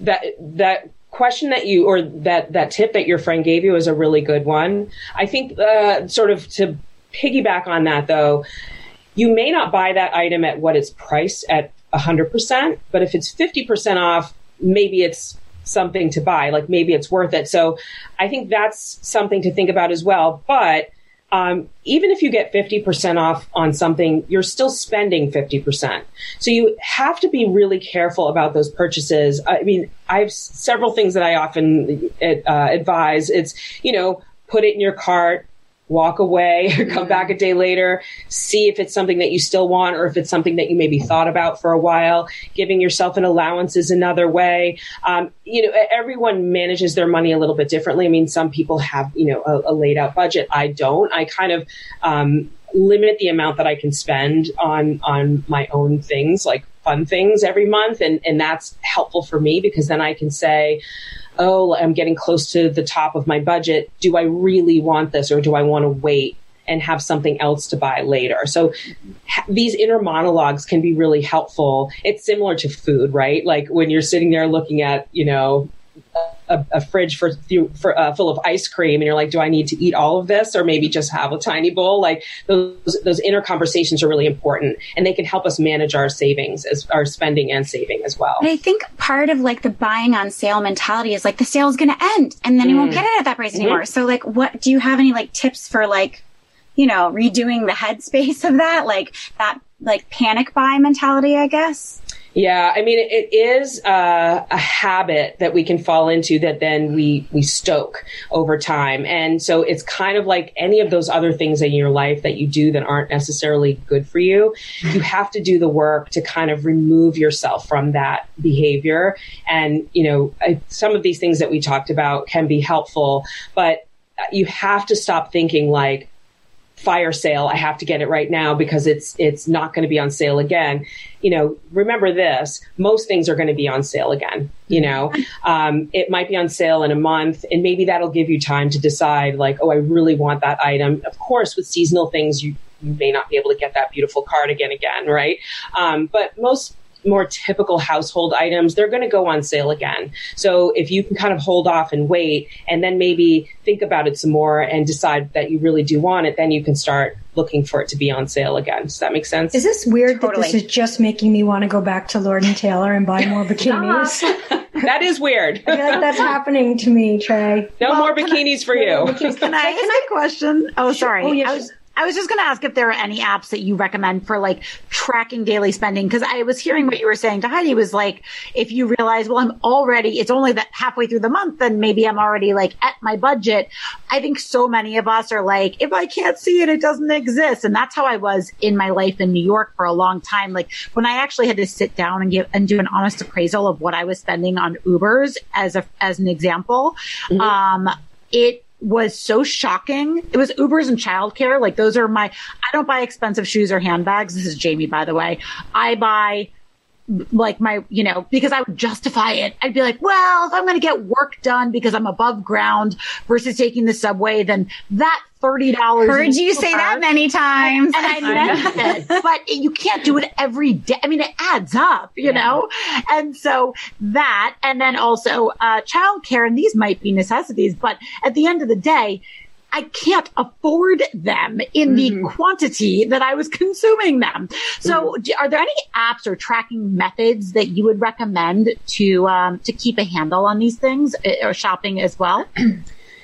that that question that you or that that tip that your friend gave you is a really good one. I think uh, sort of to piggyback on that though, you may not buy that item at what it's priced at 100%, but if it's 50% off, maybe it's something to buy. Like maybe it's worth it. So I think that's something to think about as well. But um, even if you get 50% off on something, you're still spending 50%. So you have to be really careful about those purchases. I mean, I have several things that I often uh, advise. It's, you know, put it in your cart, walk away, *laughs* come back a day later, see if it's something that you still want or if it's something that you maybe thought about for a while. Giving yourself an allowance is another way. Um, you know, everyone manages their money a little bit differently. I mean, some people have, you know, a, a laid out budget. I don't. I kind of, um, limit the amount that I can spend on, on my own things, like fun things every month. And, and that's helpful for me because then I can say, oh, I'm getting close to the top of my budget. Do I really want this or do I want to wait and have something else to buy later? So ha- these inner monologues can be really helpful. It's similar to food, right? Like when you're sitting there looking at, you know, a, a fridge for, for uh, full of ice cream and you're like do i need to eat all of this or maybe just have a tiny bowl? Like those those inner conversations are really important and they can help us manage our savings as our spending and saving as well. But I think part of like the buying on sale mentality is like the sale is going to end and then you won't get it at that price anymore. So like what do you have any like tips for like you know redoing the headspace of that? Like that like panic buy mentality I guess? Yeah, I mean, it is uh, a habit that we can fall into that then we we stoke over time, and so it's kind of like any of those other things in your life that you do that aren't necessarily good for you. You have to do the work to kind of remove yourself from that behavior, and you know, I, some of these things that we talked about can be helpful, but you have to stop thinking like fire sale. I have to get it right now because it's it's not going to be on sale again. You know, remember this: most things are going to be on sale again. You know, um, it might be on sale in a month, and maybe that'll give you time to decide. Like, oh, I really want that item. Of course, with seasonal things, you you may not be able to get that beautiful cardigan again, Again, right? Um, but most more typical household items, they're going to go on sale again. So if you can kind of hold off and wait and then maybe think about it some more and decide that you really do want it, then you can start looking for it to be on sale again. Does that make sense? Is this weird that this is just making me want to go back to Lord and Taylor and buy more *laughs* bikinis? *laughs* That is weird. I feel like that's happening to me, Trae. no more bikinis for you. Can I *laughs* ask a question? Oh, sorry. Oh, yes. I was I was just going to ask if there are any apps that you recommend for like tracking daily spending because I was hearing what you were saying to Heidi was like if you realize well I'm already it's only that halfway through the month then maybe I'm already like at my budget. I think so many of us are like if I can't see it it doesn't exist. And that's how I was in my life in New York for a long time. Like when I actually had to sit down and give and do an honest appraisal of what I was spending on Ubers as a as an example um it was so shocking. It was Ubers and childcare. Like those are my, I don't buy expensive shoes or handbags. This is Jamie, by the way. I buy like my, you know, because I would justify it. I'd be like, well, if I'm going to get work done because I'm above ground versus taking the subway, then that $30. Heard in you say that many times. and I meant it, but you can't do it every day. I mean, it adds up, you know? And so that, and then also, uh, childcare, and these might be necessities, but at the end of the day, I can't afford them in the quantity that I was *laughs* consuming them. So, do- are there any apps or tracking methods that you would recommend to um, to keep a handle on these things uh, or shopping as well? *clears throat*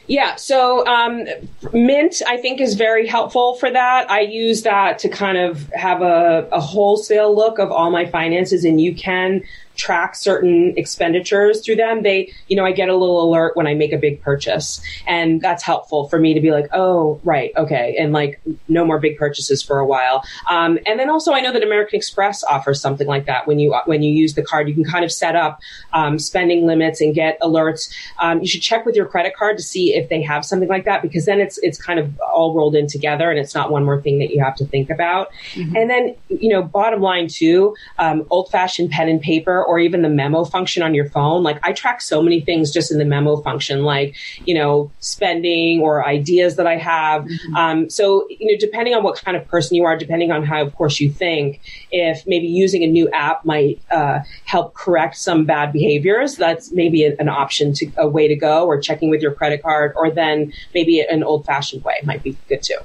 Yeah, so um, Mint, I think, is very helpful for that. I use that to kind of have a, a wholesale look of all my finances, and you can track certain expenditures through them, they, you know, I get a little alert when I make a big purchase. And that's helpful for me to be like, oh, right, okay. And like, no more big purchases for a while. Um, and then also I know that American Express offers something like that. When you, when you use the card, you can kind of set up, um, spending limits and get alerts. Um, you should check with your credit card to see if they have something like that because then it's, it's kind of all rolled in together and it's not one more thing that you have to think about. Mm-hmm. And then, you know, bottom line too, um, old fashioned pen and paper or even the memo function on your phone. Like I track so many things just in the memo function, like, you know, spending or ideas that I have. Mm-hmm. Um, so, you know, depending on what kind of person you are, depending on how, of course, you think, if maybe using a new app might uh, help correct some bad behaviors, that's maybe an option to a way to go or checking with your credit card or then maybe an old fashioned way might be good too.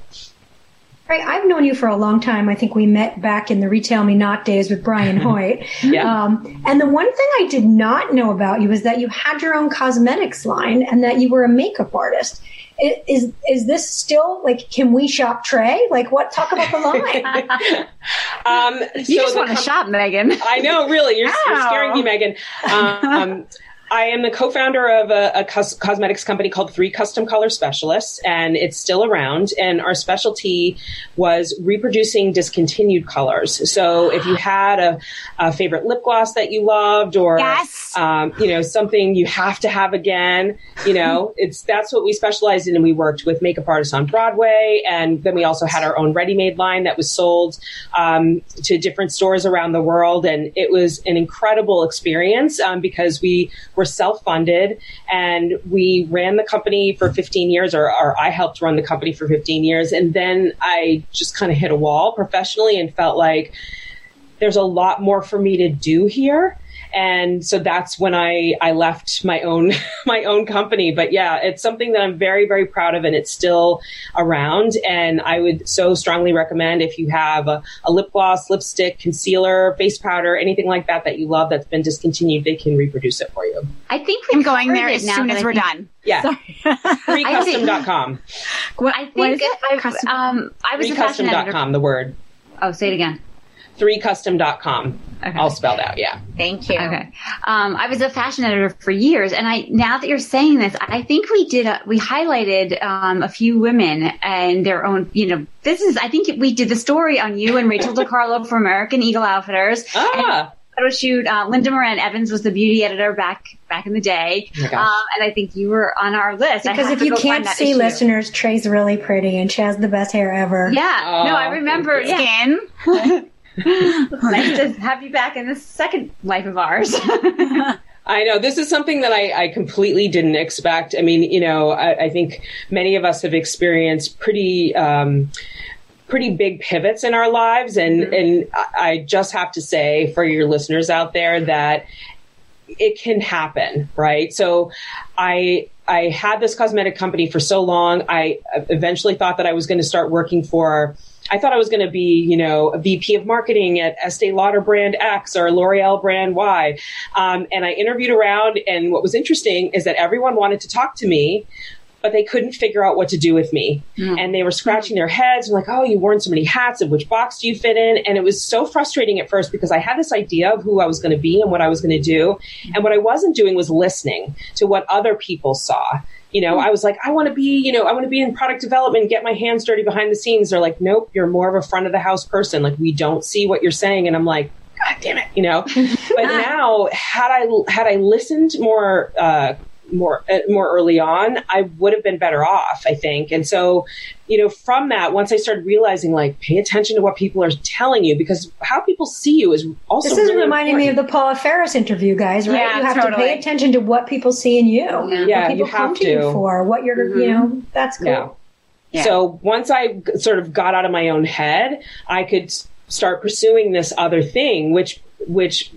Right. I've known you for a long time. I think we met back in the Retail Me Not days with Brian *laughs* Hoyt. yeah. Um, and the one thing I did not know about you is that you had your own cosmetics line and that you were a makeup artist. Is is this still like? Can we shop Trae? Like, what? Talk about the line. *laughs* um, you so just want to com- shop, Megan. I know, really. You're, you're scaring me, Megan. Um, *laughs* I am the co-founder of a, a cos- cosmetics company called Three Custom Color Specialists, and it's still around. And our specialty was reproducing discontinued colors. So if you had a, a favorite lip gloss that you loved, or yes. um, you know something you have to have again, you know, *laughs* it's that's what we specialized in. And we worked with makeup artists on Broadway, and then we also had our own ready-made line that was sold um, to different stores around the world. And it was an incredible experience um, because we were self funded and we ran the company for 15 years, or, or I helped run the company for 15 years. And then I just kind of hit a wall professionally and felt like there's a lot more for me to do here and so that's when I I left my own *laughs* my own company. But yeah, it's something that I'm very very proud of, and it's still around. And I would so strongly recommend if you have a, a lip gloss, lipstick, concealer, face powder, anything like that that you love that's been discontinued, they can reproduce it for you. I think I'm going there as soon as we're done. Yeah, *laughs* threecustom.com. What, I think I, um, I was threecustom.com. The word. Oh, say it again threecustom.com. Okay. All spelled out, yeah. Thank you. Okay. Um, I was a fashion editor for years, and I now that you're saying this, I think we did a, we highlighted um, a few women and their own. You know, this is I think we did the story on you and Rachel DeCarlo *laughs* from American Eagle Outfitters. Ah. Photo shoot. Uh, Linda Moran Evans was the beauty editor back back in the day, oh um, and I think you were on our list. Because if you can't see, issue. listeners, Trae's really pretty, and she has the best hair ever. Yeah, oh, no, I remember skin. *laughs* *laughs* nice to *laughs* have you back in the second life of ours. *laughs* I know this is something that I, I, completely didn't expect. I mean, you know, I, I think many of us have experienced pretty. Um, pretty big pivots in our lives and mm-hmm. and I just have to say for your listeners out there that it can happen, right? So I I had this cosmetic company for so long. I eventually thought that I was going to start working for I thought I was going to be, you know, a VP of marketing at Estee Lauder brand X or L'Oreal brand Y. Um, and I interviewed around, and what was interesting is that everyone wanted to talk to me, but they couldn't figure out what to do with me. Mm. And they were scratching their heads, like, oh, you worn so many hats, and which box do you fit in? And it was so frustrating at first because I had this idea of who I was going to be and what I was going to do. And what I wasn't doing was listening to what other people saw you know, I was like, I want to be, you know, I want to be in product development, get my hands dirty behind the scenes. They're like, nope, you're more of a front of the house person. Like, we don't see what you're saying. And I'm like, God damn it, you know. *laughs* but now, had I had I listened more uh, more uh, more early on, I would have been better off, I think. And so, you know, from that, once I started realizing, like, pay attention to what people are telling you because how people see you is also. This is really reminding important. me of the Paula Faris interview, guys. Right? Yeah, you have totally. to pay attention to what people see in you. Yeah, yeah people you come have to. to you for what you're. Mm-hmm. You know, that's cool. Yeah. Yeah. So once I sort of got out of my own head, I could start pursuing this other thing, which which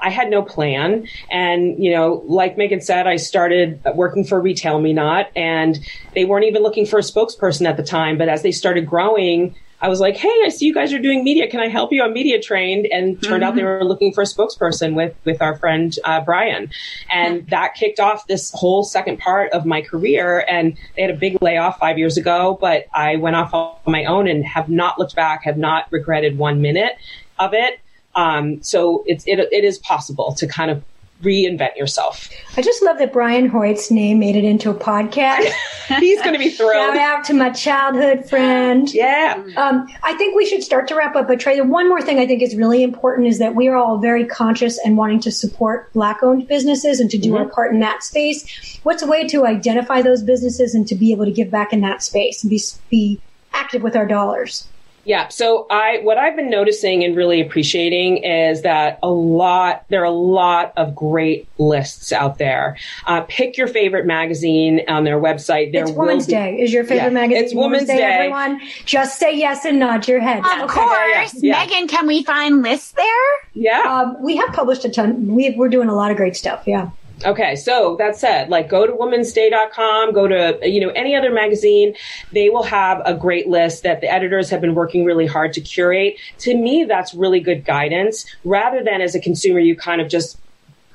I had no plan. And, you know, like Megan said, I started working for Retail Me Not, and they weren't even looking for a spokesperson at the time. But as they started growing, I was like, "Hey, I see you guys are doing media. Can I help you? I'm media trained." And turned mm-hmm. out they mm-hmm. were looking for a spokesperson with with our friend uh, Brian, and that kicked off this whole second part of my career. And they had a big layoff five years ago, but I went off on my own and have not looked back, have not regretted one minute of it. Um, so it's, it, it is possible to kind of reinvent yourself. I just love that Brian Hoyt's name made it into a podcast. *laughs* He's going to be thrilled. Shout out to my childhood friend. Yeah. Um, I think we should start to wrap up. But Trae, the one more thing I think is really important is that we are all very conscious and wanting to support Black-owned businesses and to do mm-hmm. our part in that space. What's a way to identify those businesses and to be able to give back in that space and be be active with our dollars? Yeah. So I, what I've been noticing and really appreciating is that a lot, there are a lot of great lists out there. Uh, pick your favorite magazine on their website. There it's Women's be, Day. Is your favorite yeah, magazine? It's Women's, Day, Day, Everyone, just say yes and nod your head. Of okay. course, yeah, yeah. Megan. Can we find lists there? Yeah. Um, we have published a ton. We, we're doing a lot of great stuff. Yeah. Okay, so that said, like go to womensday.com, go to, you know, any other magazine. They will have a great list that the editors have been working really hard to curate. To me, that's really good guidance rather than as a consumer, you kind of just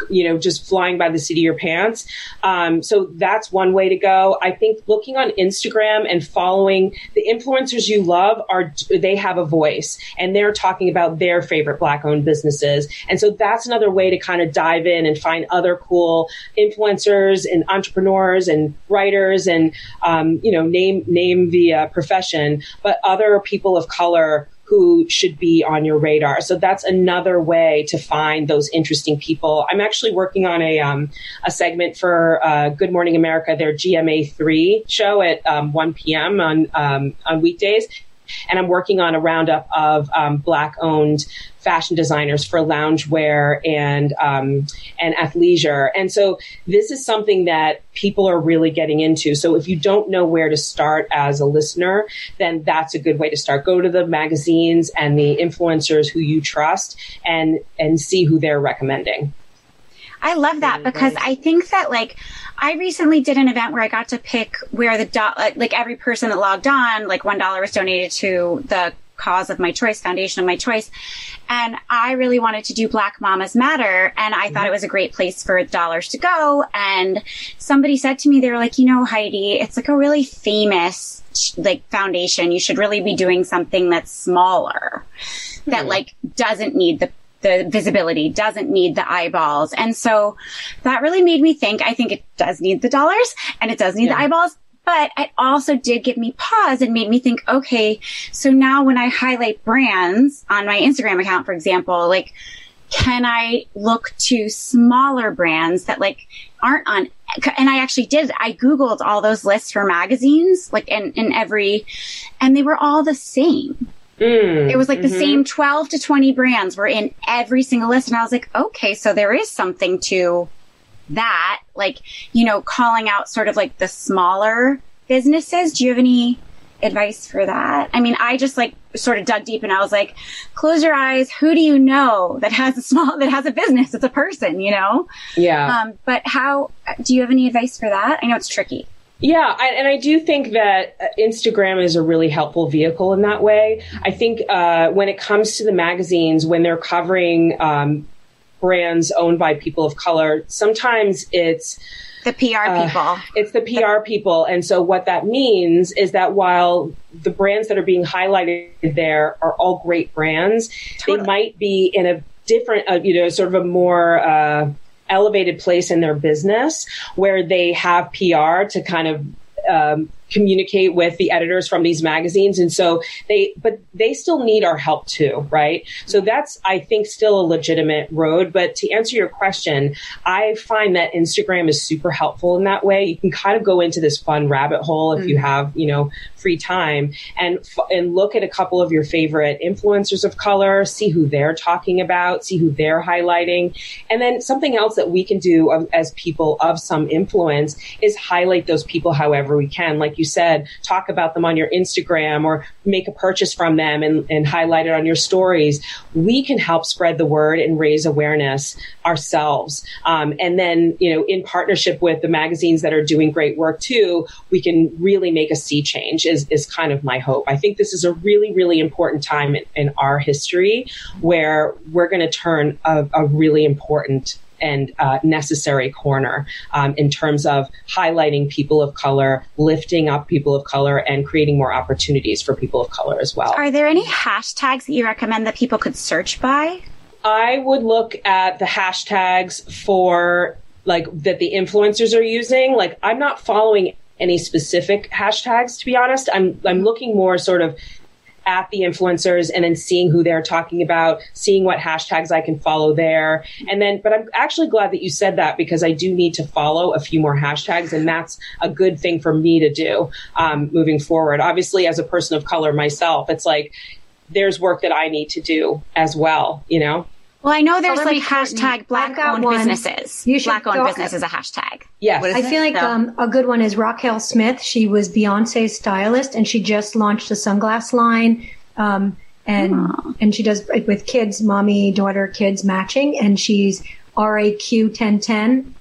you know, just flying by the seat of your pants. Um, so that's one way to go. I think looking on Instagram and following the influencers you love are, they have a voice and they're talking about their favorite black owned businesses. And so that's another way to kind of dive in and find other cool influencers and entrepreneurs and writers and, um, you know, name, name the uh, profession, but other people of color who should be on your radar. So that's another way to find those interesting people. I'm actually working on a um, a segment for uh, Good Morning America, their GMA three show at um, 1 p.m. on um, on weekdays, and I'm working on a roundup of um, black owned fashion designers for loungewear and um, and athleisure. And so this is something that people are really getting into. So if you don't know where to start as a listener, then that's a good way to start. Go to the magazines and the influencers who you trust and and see who they're recommending. I love that because I think that like I recently did an event where I got to pick where the do- like every person that logged on, like one dollar was donated to the cause of my choice, foundation of my choice. And I really wanted to do Black Mamas Matter. And I mm-hmm. thought it was a great place for dollars to go. And somebody said to me, they were like, you know, Heidi, it's like a really famous like foundation. You should really be doing something that's smaller mm-hmm. that like doesn't need the the visibility, doesn't need the eyeballs. And so that really made me think, I think it does need the dollars and it does need yeah. the eyeballs, but it also did give me pause and made me think, okay, so now when I highlight brands on my Instagram account, for example, like, can I look to smaller brands that like aren't on, and I actually did, I Googled all those lists for magazines, like in, in every, and they were all the same. Mm, it was like mm-hmm. the same 12 to 20 brands were in every single list. And I was like, okay, so there is something to that, like, you know, calling out sort of like the smaller businesses. Do you have any advice for that? I mean, I just like sort of dug deep and I was like, close your eyes. Who do you know that has a small, that has a business? It's a person, you know? Yeah. Um, but how, do you have any advice for that? I know it's tricky. Yeah, I, and I do think that uh, Instagram is a really helpful vehicle in that way. I think uh, when it comes to the magazines, when they're covering um, brands owned by people of color, sometimes it's the PR uh, people. It's the PR people. And so what that means is that while the brands that are being highlighted there are all great brands, totally. they might be in a different, uh, you know, sort of a more, uh, elevated place in their business where they have PR to kind of um, communicate with the editors from these magazines. And so they, but they still need our help too, right? So that's, I think, still a legitimate road. But to answer your question, I find that Instagram is super helpful in that way. You can kind of go into this fun rabbit hole if mm-hmm. you have, you know, free time and and look at a couple of your favorite influencers of color, see who they're talking about, see who they're highlighting, and then something else that we can do as people of some influence is highlight those people however we can. Like you said, talk about them on your Instagram or make a purchase from them and, and highlight it on your stories. We can help spread the word and raise awareness ourselves. Um, and then, you know, in partnership with the magazines that are doing great work too, we can really make a sea change is, is kind of my hope. I think this is a really, really important time in, in our history where we're going to turn a, a really important and uh, necessary corner um, in terms of highlighting people of color, lifting up people of color, and creating more opportunities for people of color as well. Are there any hashtags that you recommend that people could search by? I would look at the hashtags for like that the influencers are using. Like I'm not following any specific hashtags to be honest. I'm I'm looking more sort of at the influencers and then seeing who they're talking about, seeing what hashtags I can follow there. And then, but I'm actually glad that you said that because I do need to follow a few more hashtags and that's a good thing for me to do um, moving forward. Obviously, as a person of color myself, it's like, there's work that I need to do as well, you know? Well, I know there's Color like hashtag black owned one. businesses. You should black owned go- business is a hashtag. Yes. What is I feel like So- um, a good one is Raquel Smith. She was Beyonce's stylist, and she just launched a sunglass line. Um, and and she does it with kids, mommy, daughter, kids matching, and she's RAQ ten ten.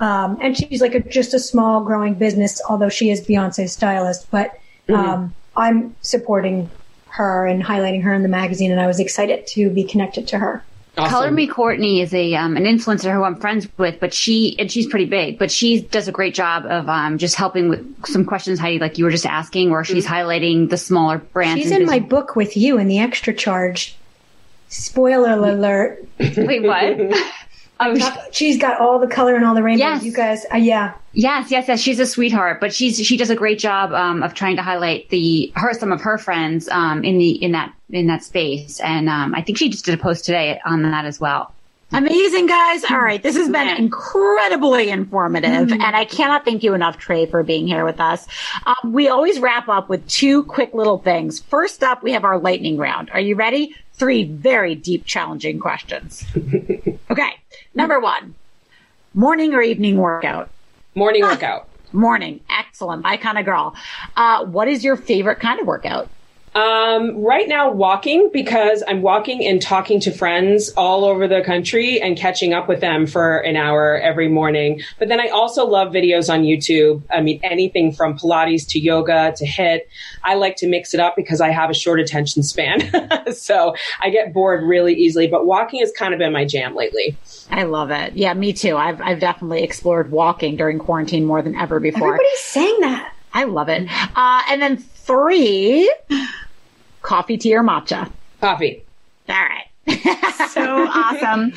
Um, and she's like a, just a small growing business, although she is Beyonce's stylist. But um, I'm supporting her and highlighting her in the magazine, and I was excited to be connected to her. Awesome. Color Me Courtney is a um, an influencer who I'm friends with, but she and she's pretty big, but she does a great job of um, just helping with some questions, Heidi, like you were just asking, where she's highlighting the smaller brands. She's and in my book with you in the extra charge. Spoiler alert. Wait, what? *laughs* oh, She's got all the color and all the rainbows. Yes. You guys, uh, yeah. yes, yes, yes. She's a sweetheart, but she's she does a great job um, of trying to highlight the her some of her friends um, in the in that in that space, and um, I think she just did a post today on that as well. Amazing, guys. All right. This has been incredibly informative. And I cannot thank you enough, Trae, for being here with us. Um, we always wrap up with two quick little things. First up, we have our lightning round. Are you ready? Three very deep, challenging questions. *laughs* okay. Number one morning or evening workout? Morning workout. *laughs* Morning. Excellent. My kind of girl. Uh, what is your favorite kind of workout? Um, right now, walking because I'm walking and talking to friends all over the country and catching up with them for an hour every morning. But then I also love videos on YouTube. I mean, anything from Pilates to yoga to HIIT. I like to mix it up because I have a short attention span. *laughs* so I get bored really easily, but walking has kind of been my jam lately. I love it. Yeah, me too. I've, I've definitely explored walking during quarantine more than ever before. Everybody's saying that. I love it. Uh, and then three, coffee, tea, or matcha. Coffee. All right. So *laughs* awesome.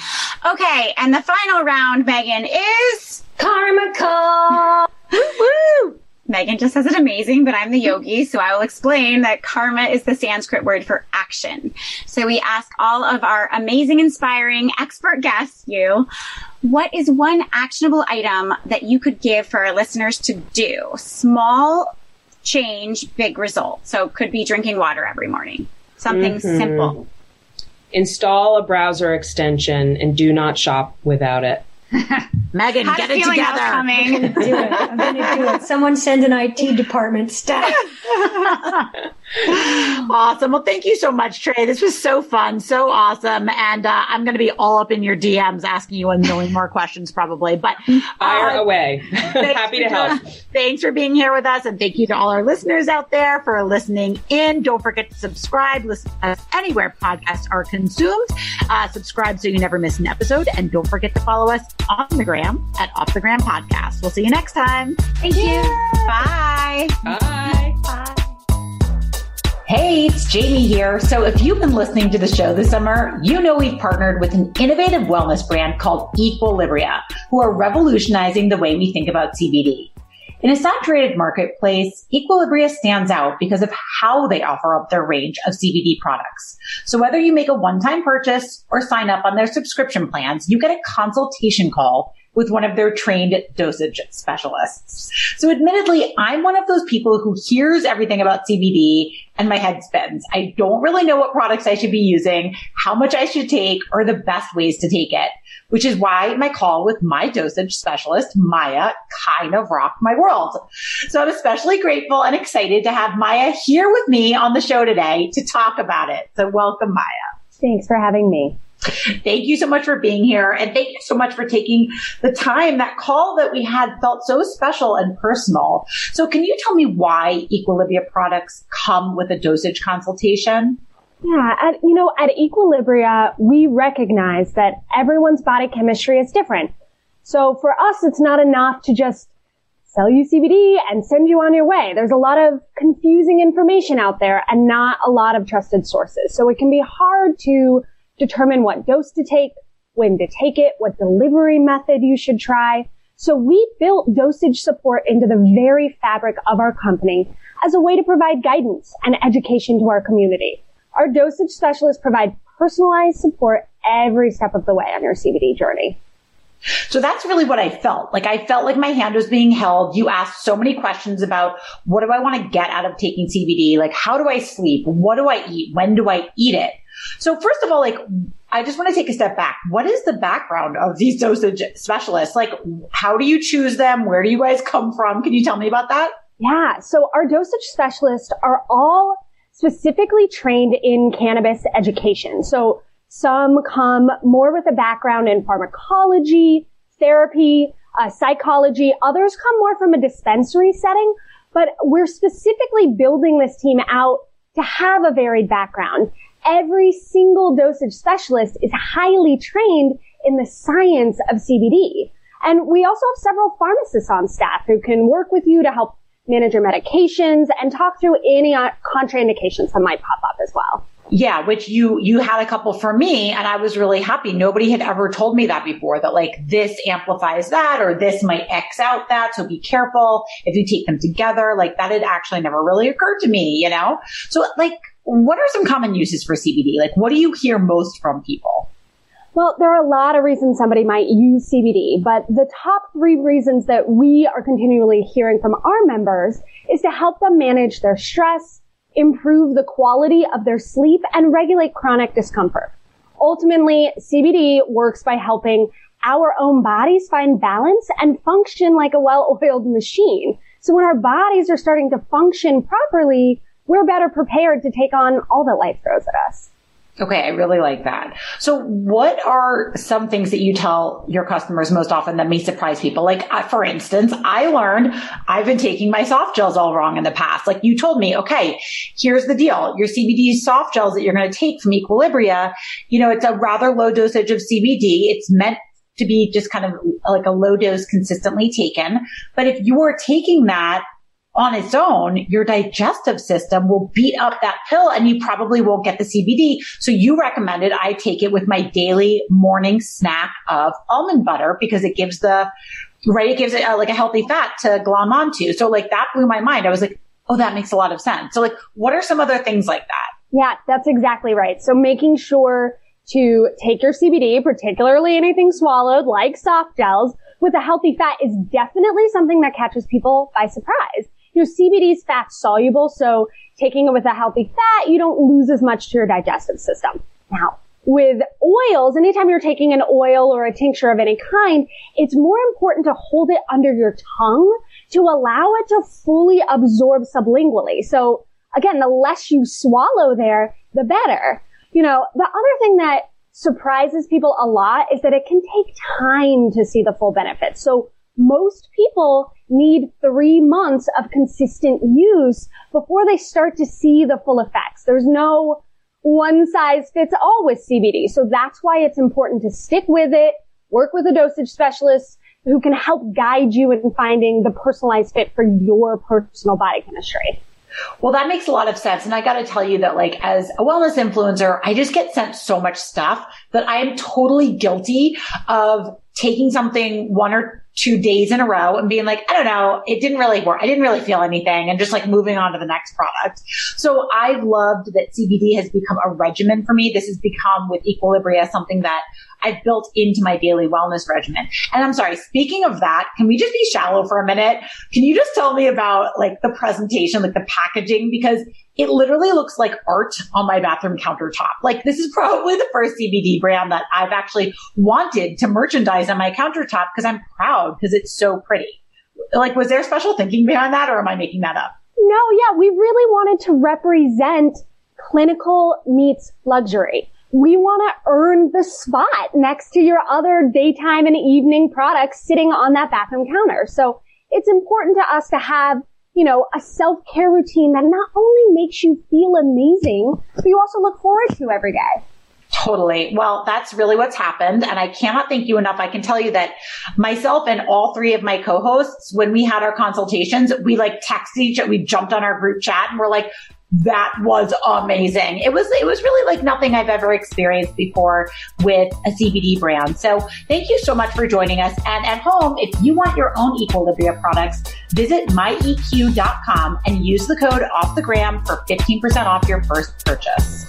Okay, and the final round, Megan, is Karma call. woo. Megan just says it amazing, but I'm the yogi, so I will explain that karma is the Sanskrit word for action. So we ask all of our amazing, inspiring expert guests, you, what is one actionable item that you could give for our listeners to do? Small change, big result. So it could be drinking water every morning. Something mm-hmm. simple. Install a browser extension and do not shop without it. *laughs* Megan, Had get it feeling that was together. coming. Do it. I'm going to do it. Someone send an IT department staff. *laughs* Awesome. Well, thank you so much, Trae. This was so fun, so awesome. And uh, I'm going to be all up in your DMs asking you a million more questions probably. But Fire uh, away. *laughs* Happy to help. doing- Thanks for being here with us. And thank you to all our listeners out there for listening in. Don't forget to subscribe. Listen to us anywhere podcasts are consumed. Uh, subscribe so you never miss an episode. And don't forget to follow us on the gram at Off the Gram Podcast. We'll see you next time. Thank you. Bye. Bye. Bye. Hey, it's Jamie here. So if you've been listening to the show this summer, you know we've partnered with an innovative wellness brand called Equilibria, who are revolutionizing the way we think about CBD. In a saturated marketplace, Equilibria stands out because of how they offer up their range of CBD products. So whether you make a one-time purchase or sign up on their subscription plans, you get a consultation call with one of their trained dosage specialists. So admittedly, I'm one of those people who hears everything about CBD and my head spins. I don't really know what products I should be using, how much I should take, or the best ways to take it, which is why my call with my dosage specialist, Maya, kind of rocked my world. So I'm especially grateful and excited to have Maya here with me on the show today to talk about it. So welcome, Maya. Thanks for having me. Thank you so much for being here. And thank you so much for taking the time. That call that we had felt so special and personal. So can you tell me why Equilibria products come with a dosage consultation? Yeah, at, you know, at Equilibria, we recognize that everyone's body chemistry is different. So for us, it's not enough to just sell you CBD and send you on your way. There's a lot of confusing information out there and not a lot of trusted sources. So it can be hard to determine what dose to take, when to take it, what delivery method you should try. So we built dosage support into the very fabric of our company as a way to provide guidance and education to our community. Our dosage specialists provide personalized support every step of the way on your CBD journey. So that's really what I felt. Like I felt like my hand was being held. You asked so many questions about what do I want to get out of taking CBD? Like how do I sleep? What do I eat? When do I eat it? So first of all, like I just want to take a step back. What is the background of these dosage specialists? Like how do you choose them? Where do you guys come from? Can you tell me about that? Yeah. So our dosage specialists are all specifically trained in cannabis education. So some come more with a background in pharmacology, therapy, uh, psychology. Others come more from a dispensary setting, but we're specifically building this team out to have a varied background. Every single dosage specialist is highly trained in the science of CBD. And we also have several pharmacists on staff who can work with you to help manage your medications and talk through any uh, contraindications that might pop up as well. Yeah, which you, you had a couple for me and I was really happy. Nobody had ever told me that before that like this amplifies that or this might X out that. So be careful if you take them together. Like that had actually never really occurred to me, you know? So like, what are some common uses for CBD? Like what do you hear most from people? Well, there are a lot of reasons somebody might use CBD, but the top three reasons that we are continually hearing from our members is to help them manage their stress, improve the quality of their sleep, and regulate chronic discomfort. Ultimately, CBD works by helping our own bodies find balance and function like a well-oiled machine. So when our bodies are starting to function properly, we're better prepared to take on all that life throws at us. Okay, I really like that. So what are some things that you tell your customers most often that may surprise people? Like, uh, for instance, I learned I've been taking my soft gels all wrong in the past. Like you told me, okay, here's the deal. Your CBD soft gels that you're going to take from Equilibria, you know, it's a rather low dosage of CBD. It's meant to be just kind of like a low dose consistently taken. But if you are taking that on its own, your digestive system will beat up that pill and you probably won't get the CBD. So you recommended I take it with my daily morning snack of almond butter because it gives the, right? It gives it uh, like a healthy fat to glom onto. So like that blew my mind. I was like, oh, that makes a lot of sense. So like, what are some other things like that? Yeah, that's exactly right. So making sure to take your CBD, particularly anything swallowed like soft gels with a healthy fat is definitely something that catches people by surprise you know, CBD is fat soluble, so taking it with a healthy fat, you don't lose as much to your digestive system. Now, with oils, anytime you're taking an oil or a tincture of any kind, it's more important to hold it under your tongue to allow it to fully absorb sublingually. So again, the less you swallow there, the better. You know, the other thing that surprises people a lot is that it can take time to see the full benefits. So most people need three months of consistent use before they start to see the full effects. There's no one size fits all with CBD. So that's why it's important to stick with it, work with a dosage specialist who can help guide you in finding the personalized fit for your personal body chemistry. Well, that makes a lot of sense. And I got to tell you that like as a wellness influencer, I just get sent so much stuff that I am totally guilty of taking something one or two days in a row and being like, I don't know, it didn't really work. I didn't really feel anything and just like moving on to the next product. So I've loved that CBD has become a regimen for me. This has become with Equilibria something that I've built into my daily wellness regimen. And I'm sorry, speaking of that, can we just be shallow for a minute? Can you just tell me about like the presentation, like the packaging? Because it literally looks like art on my bathroom countertop. Like this is *laughs* probably the first CBD brand that I've actually wanted to merchandise on my countertop because I'm proud because it's so pretty. Like, was there special thinking behind that or am I making that up? No, yeah, we really wanted to represent clinical meets luxury. We want to earn the spot next to your other daytime and evening products sitting on that bathroom counter. So it's important to us to have you know, a self-care routine that not only makes you feel amazing, but you also look forward to every day. Totally. Well, that's really what's happened. And I cannot thank you enough. I can tell you that myself and all three of my co-hosts, when we had our consultations, we like texted each other, we jumped on our group chat and we're like, that was amazing. It was it was really like nothing I've ever experienced before with a CBD brand. So thank you so much for joining us. And at home, if you want your own Equilibria products, visit myeq.com and use the code off the gram for 15% off your first purchase.